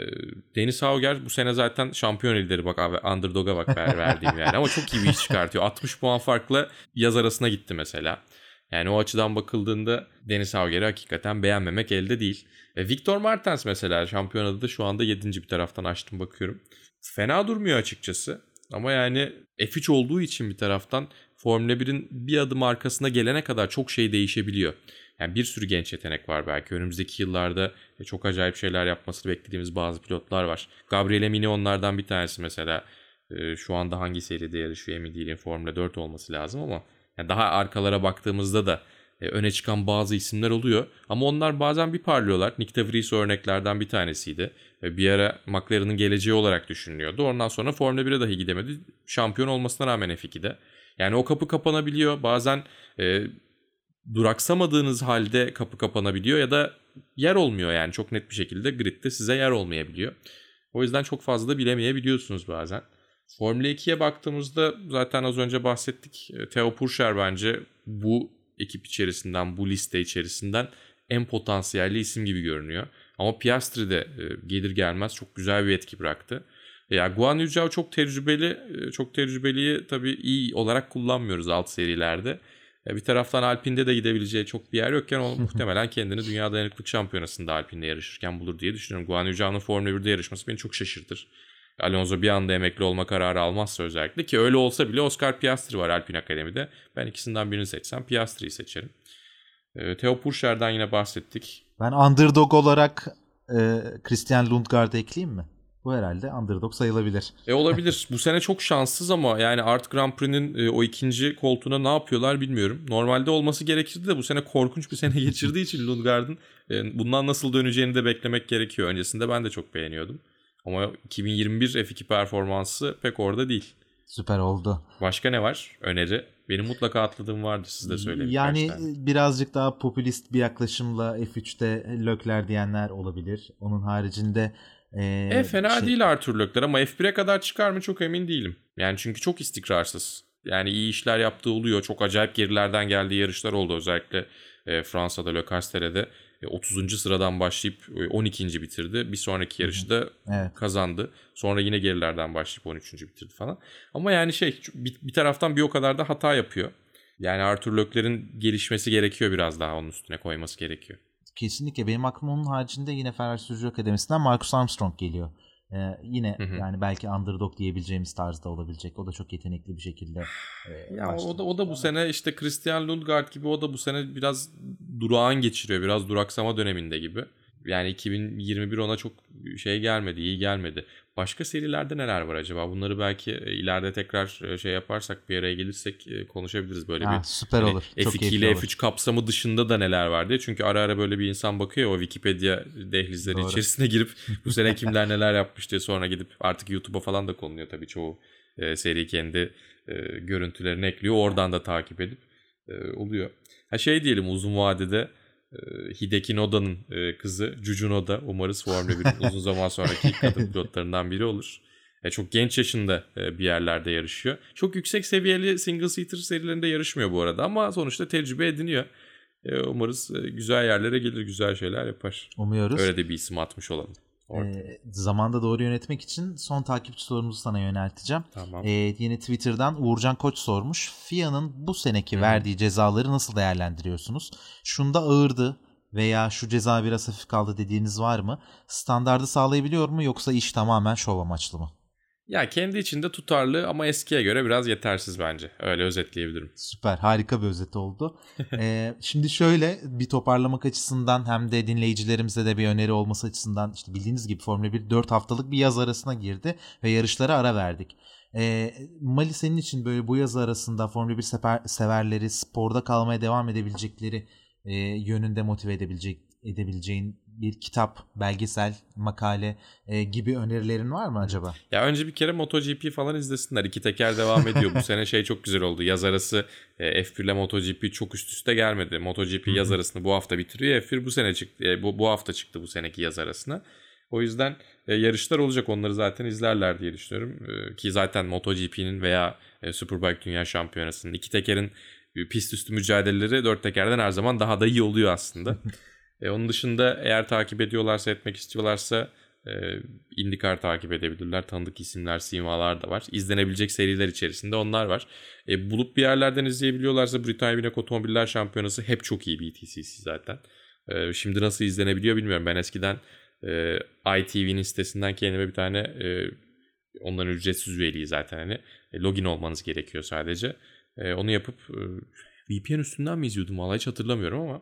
Deniz Hauger bu sene zaten şampiyon lideri bak abi underdog'a bak ver, verdiğim yani ama çok iyi bir iş çıkartıyor. 60 puan farklı yaz arasına gitti mesela. Yani o açıdan bakıldığında Deniz Hauger'i hakikaten beğenmemek elde değil. E, Victor Martens mesela şampiyonada da şu anda 7. bir taraftan açtım bakıyorum. Fena durmuyor açıkçası. Ama yani F3 olduğu için bir taraftan Formula 1'in bir adım arkasına gelene kadar çok şey değişebiliyor. Yani bir sürü genç yetenek var belki. Önümüzdeki yıllarda çok acayip şeyler yapmasını beklediğimiz bazı pilotlar var. Gabriele Mini onlardan bir tanesi mesela. E, şu anda hangi seride yarışıyor emin değilim. Formula 4 olması lazım ama yani daha arkalara baktığımızda da e, öne çıkan bazı isimler oluyor. Ama onlar bazen bir parlıyorlar. Nick de Vries örneklerden bir tanesiydi. E, bir ara McLaren'ın geleceği olarak düşünülüyordu. Ondan sonra Formula 1'e dahi gidemedi. Şampiyon olmasına rağmen F2'de. Yani o kapı kapanabiliyor. Bazen e, duraksamadığınız halde kapı kapanabiliyor ya da yer olmuyor yani çok net bir şekilde gridde size yer olmayabiliyor. O yüzden çok fazla da bilemeyebiliyorsunuz bazen. Formula 2'ye baktığımızda zaten az önce bahsettik. E, Theo Purcher bence bu ekip içerisinden, bu liste içerisinden en potansiyelli isim gibi görünüyor. Ama Piastri de e, gelir gelmez çok güzel bir etki bıraktı. E, ya Guan Yu Zhao çok tecrübeli, çok tecrübeliyi tabii iyi olarak kullanmıyoruz alt serilerde. Bir taraftan Alpine'de de gidebileceği çok bir yer yokken o muhtemelen kendini Dünya Dayanıklık Şampiyonası'nda Alpine'de yarışırken bulur diye düşünüyorum. Guan Yu Zhao'nun Formula 1'de yarışması beni çok şaşırtır. Alonso bir anda emekli olma kararı almazsa özellikle ki öyle olsa bile Oscar Piastri var Alpine Akademi'de. Ben ikisinden birini seçsem Piastri'yi seçerim. E, Theo Purcher'den yine bahsettik. Ben underdog olarak e, Christian Lundgaard'ı ekleyeyim mi? Bu herhalde underdog sayılabilir. E olabilir. Bu sene çok şanssız ama yani Art Grand Prix'nin e, o ikinci koltuğuna ne yapıyorlar bilmiyorum. Normalde olması gerekirdi de bu sene korkunç bir sene geçirdiği için Lundgaard'ın e, bundan nasıl döneceğini de beklemek gerekiyor. Öncesinde ben de çok beğeniyordum. Ama 2021 F2 performansı pek orada değil. Süper oldu. Başka ne var? Öneri. Benim mutlaka atladığım vardı siz de söyleyin. Yani birazcık daha popülist bir yaklaşımla F3'te Lökler diyenler olabilir. Onun haricinde ee, e fena şey... değil Arthur Lökler ama F1'e kadar çıkar mı çok emin değilim. Yani çünkü çok istikrarsız. Yani iyi işler yaptığı oluyor. Çok acayip gerilerden geldiği yarışlar oldu özellikle e, Fransa'da Le Castellet'de. 30. sıradan başlayıp 12. bitirdi. Bir sonraki yarışı da evet. kazandı. Sonra yine gerilerden başlayıp 13. bitirdi falan. Ama yani şey bir, bir taraftan bir o kadar da hata yapıyor. Yani Arthur Lökler'in gelişmesi gerekiyor biraz daha onun üstüne koyması gerekiyor. Kesinlikle benim aklıma onun haricinde yine Ferrari Sürücü Akademisi'nden Marcus Armstrong geliyor. Ee, yine hı hı. yani belki underdog diyebileceğimiz tarzda olabilecek. O da çok yetenekli bir şekilde. E, ya o da o da bu sene işte Christian Lundgaard gibi o da bu sene biraz durağan geçiriyor. Biraz duraksama döneminde gibi. Yani 2021 ona çok şey gelmedi, iyi gelmedi. Başka serilerde neler var acaba? Bunları belki e, ileride tekrar e, şey yaparsak bir araya gelirsek e, konuşabiliriz böyle ha, bir. Süper hani olur. F2 ile F3 olur. kapsamı dışında da neler var diye. Çünkü ara ara böyle bir insan bakıyor o Wikipedia dehlizleri Doğru. içerisine girip bu sene kimler neler yapmış diye sonra gidip artık YouTube'a falan da konuluyor tabii çoğu e, seri kendi e, görüntülerini ekliyor. Oradan da takip edip e, oluyor. Ha şey diyelim uzun vadede Hideki Noda'nın e, kızı Juju Noda umarız Formula 1'in uzun zaman sonraki kadın pilotlarından biri olur. E, çok genç yaşında e, bir yerlerde yarışıyor. Çok yüksek seviyeli single seater serilerinde yarışmıyor bu arada ama sonuçta tecrübe ediniyor. Umarız güzel yerlere gelir, güzel şeyler yapar. Umuyoruz. Öyle de bir isim atmış olalım. E, zamanda doğru yönetmek için son takipçi sorumuzu sana yönelteceğim. Tamam. E, yine Twitter'dan Uğurcan Koç sormuş. FIA'nın bu seneki hmm. verdiği cezaları nasıl değerlendiriyorsunuz? Şunda ağırdı veya şu ceza biraz hafif kaldı dediğiniz var mı? Standardı sağlayabiliyor mu yoksa iş tamamen şov amaçlı mı? Ya kendi içinde tutarlı ama eskiye göre biraz yetersiz bence. Öyle özetleyebilirim. Süper harika bir özet oldu. ee, şimdi şöyle bir toparlamak açısından hem de dinleyicilerimize de bir öneri olması açısından işte bildiğiniz gibi Formula 1 4 haftalık bir yaz arasına girdi ve yarışlara ara verdik. E, Mali senin için böyle bu yaz arasında Formula 1 sever, severleri sporda kalmaya devam edebilecekleri e, yönünde motive edebilecek edebileceğin bir kitap, belgesel, makale e, gibi önerilerin var mı acaba? Ya önce bir kere MotoGP falan izlesinler. İki teker devam ediyor. Bu sene şey çok güzel oldu. Yaz arası e, F1 ile MotoGP çok üst üste gelmedi. MotoGP yaz arasını bu hafta bitiriyor. F1 bu sene çıktı. E, bu, bu hafta çıktı bu seneki yaz arasına. O yüzden e, yarışlar olacak. Onları zaten izlerler diye düşünüyorum. E, ki zaten MotoGP'nin veya e, Superbike Dünya Şampiyonası'nın iki tekerin e, pist üstü mücadeleleri dört tekerden her zaman daha da iyi oluyor aslında. E, onun dışında eğer takip ediyorlarsa etmek istiyorlarsa e, IndyCar takip edebilirler. Tanıdık isimler, simalar da var. İzlenebilecek seriler içerisinde onlar var. E, bulup bir yerlerden izleyebiliyorlarsa Britanya Binek Otomobiller Şampiyonası hep çok iyi BTCC zaten. E, şimdi nasıl izlenebiliyor bilmiyorum. Ben eskiden e, ITV'nin sitesinden kendime bir tane e, onların ücretsiz üyeliği zaten hani e, login olmanız gerekiyor sadece. E, onu yapıp e, VPN üstünden mi izliyordum valla hiç hatırlamıyorum ama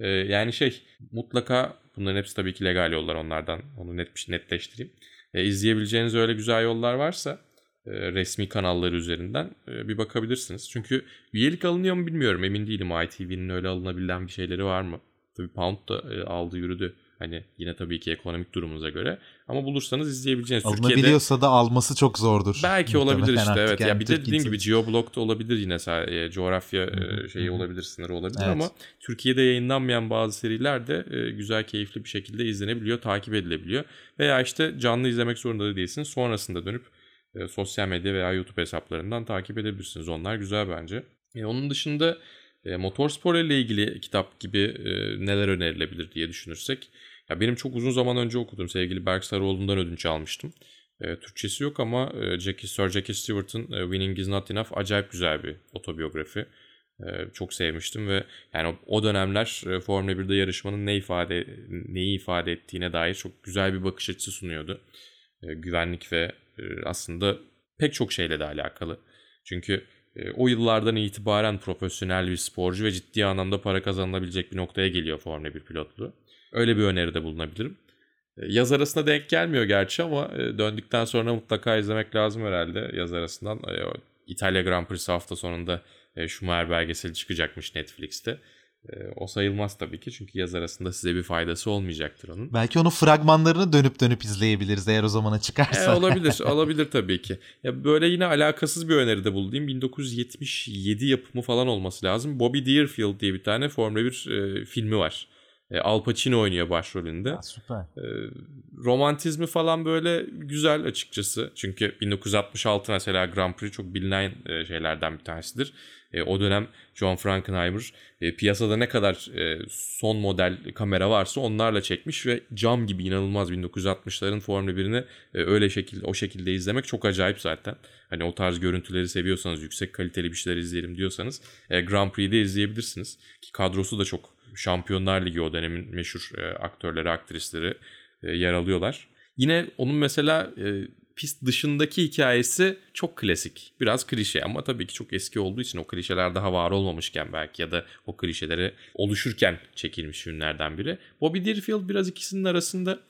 ee, yani şey mutlaka bunların hepsi tabii ki legal yollar onlardan onu net netleştireyim. Ee, izleyebileceğiniz öyle güzel yollar varsa e, resmi kanalları üzerinden e, bir bakabilirsiniz. Çünkü üyelik alınıyor mu bilmiyorum emin değilim ITV'nin öyle alınabilen bir şeyleri var mı? Tabii Pound da e, aldı yürüdü Hani yine tabii ki ekonomik durumunuza göre. Ama bulursanız izleyebileceğiniz. Alınabiliyorsa Türkiye'de, da alması çok zordur. Belki olabilir işte evet. Yani ya bir de dediğim gibi geoblog da olabilir yine e, coğrafya e, şeyi olabilir, sınırı olabilir evet. ama Türkiye'de yayınlanmayan bazı seriler de e, güzel, keyifli bir şekilde izlenebiliyor, takip edilebiliyor. Veya işte canlı izlemek zorunda da değilsiniz. Sonrasında dönüp e, sosyal medya veya YouTube hesaplarından takip edebilirsiniz. Onlar güzel bence. E, onun dışında e, motorspor ile ilgili kitap gibi e, neler önerilebilir diye düşünürsek ya benim çok uzun zaman önce okudum sevgili Berk Sarıoğlu'ndan ödünç almıştım. E, Türkçesi yok ama e, Jackie, Sir Jackie Stewart'ın e, Winning is Not Enough acayip güzel bir otobiyografi. E, çok sevmiştim ve yani o dönemler e, Formula 1'de yarışmanın ne ifade neyi ifade ettiğine dair çok güzel bir bakış açısı sunuyordu. E, güvenlik ve e, aslında pek çok şeyle de alakalı. Çünkü e, o yıllardan itibaren profesyonel bir sporcu ve ciddi anlamda para kazanılabilecek bir noktaya geliyor Formula 1 pilotluğu. Öyle bir öneride bulunabilirim. E, yaz arasına denk gelmiyor gerçi ama e, döndükten sonra mutlaka izlemek lazım herhalde yaz arasından. E, İtalya Grand Prix hafta sonunda Schumacher belgeseli çıkacakmış Netflix'te. O sayılmaz tabii ki çünkü yaz arasında size bir faydası olmayacaktır onun. Belki onun fragmanlarını dönüp dönüp izleyebiliriz eğer o zamana çıkarsa. E, olabilir, olabilir tabii ki. Ya böyle yine alakasız bir öneride bulduğum 1977 yapımı falan olması lazım. Bobby Deerfield diye bir tane Formula 1 e, filmi var. E, Al Pacino oynuyor başrolünde. Ha, süper. E, romantizmi falan böyle güzel açıkçası. Çünkü 1966 mesela Grand Prix çok bilinen e, şeylerden bir tanesidir. E, o dönem John Frankenheimer e, piyasada ne kadar e, son model kamera varsa onlarla çekmiş ve cam gibi inanılmaz 1960'ların Formula 1'ini e, öyle şekilde o şekilde izlemek çok acayip zaten. Hani o tarz görüntüleri seviyorsanız, yüksek kaliteli bir şeyler izleyelim diyorsanız e, Grand Prix'de izleyebilirsiniz. Ki kadrosu da çok Şampiyonlar Ligi o dönemin meşhur e, aktörleri, aktrisleri e, yer alıyorlar. Yine onun mesela e, pist dışındaki hikayesi çok klasik. Biraz klişe ama tabii ki çok eski olduğu için o klişeler daha var olmamışken belki ya da o klişeleri oluşurken çekilmiş filmlerden biri. Bobby Deerfield biraz ikisinin arasında.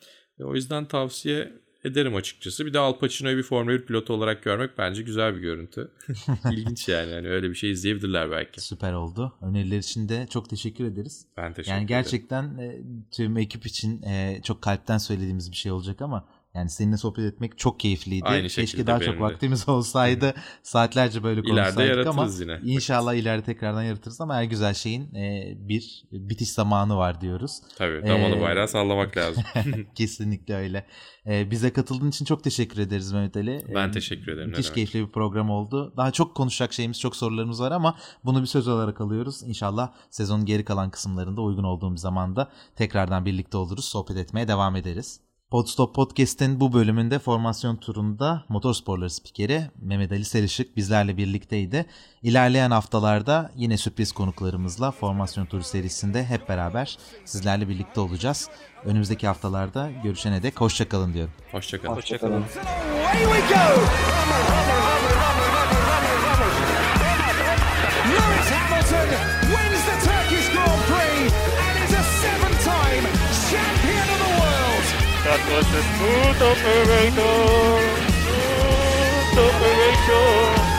E, o yüzden tavsiye ederim açıkçası. Bir de Al Pacino'yu bir Formula 1 pilotu olarak görmek bence güzel bir görüntü. İlginç yani. yani öyle bir şey izleyebilirler belki. Süper oldu. Öneriler için de çok teşekkür ederiz. Ben teşekkür Yani ederim. gerçekten e, tüm ekip için e, çok kalpten söylediğimiz bir şey olacak ama yani seninle sohbet etmek çok keyifliydi. Aynı Keşke daha çok de. vaktimiz olsaydı saatlerce böyle konuşsaydık ama yine. inşallah ileride tekrardan yaratırız ama her güzel şeyin e, bir bitiş zamanı var diyoruz. Tabii damalı Ee, bayrağı sallamak lazım. Kesinlikle öyle. E, bize katıldığın için çok teşekkür ederiz Mehmet Ali. Ben E, teşekkür ederim, Müthiş keyifli bir program oldu. Daha çok konuşacak şeyimiz, çok sorularımız var ama bunu bir söz olarak alıyoruz. İnşallah sezonun geri kalan kısımlarında uygun olduğum bir zamanda tekrardan birlikte oluruz. Sohbet etmeye devam ederiz. Podstop Podcast'in bu bölümünde formasyon turunda motorsporları spikeri Mehmet Ali Selişik bizlerle birlikteydi. İlerleyen haftalarda yine sürpriz konuklarımızla formasyon turu serisinde hep beraber sizlerle birlikte olacağız. Önümüzdeki haftalarda görüşene dek hoşçakalın diyorum. Hoşçakalın. Hoşçakalın. And That was a smooth operator. Smooth operator.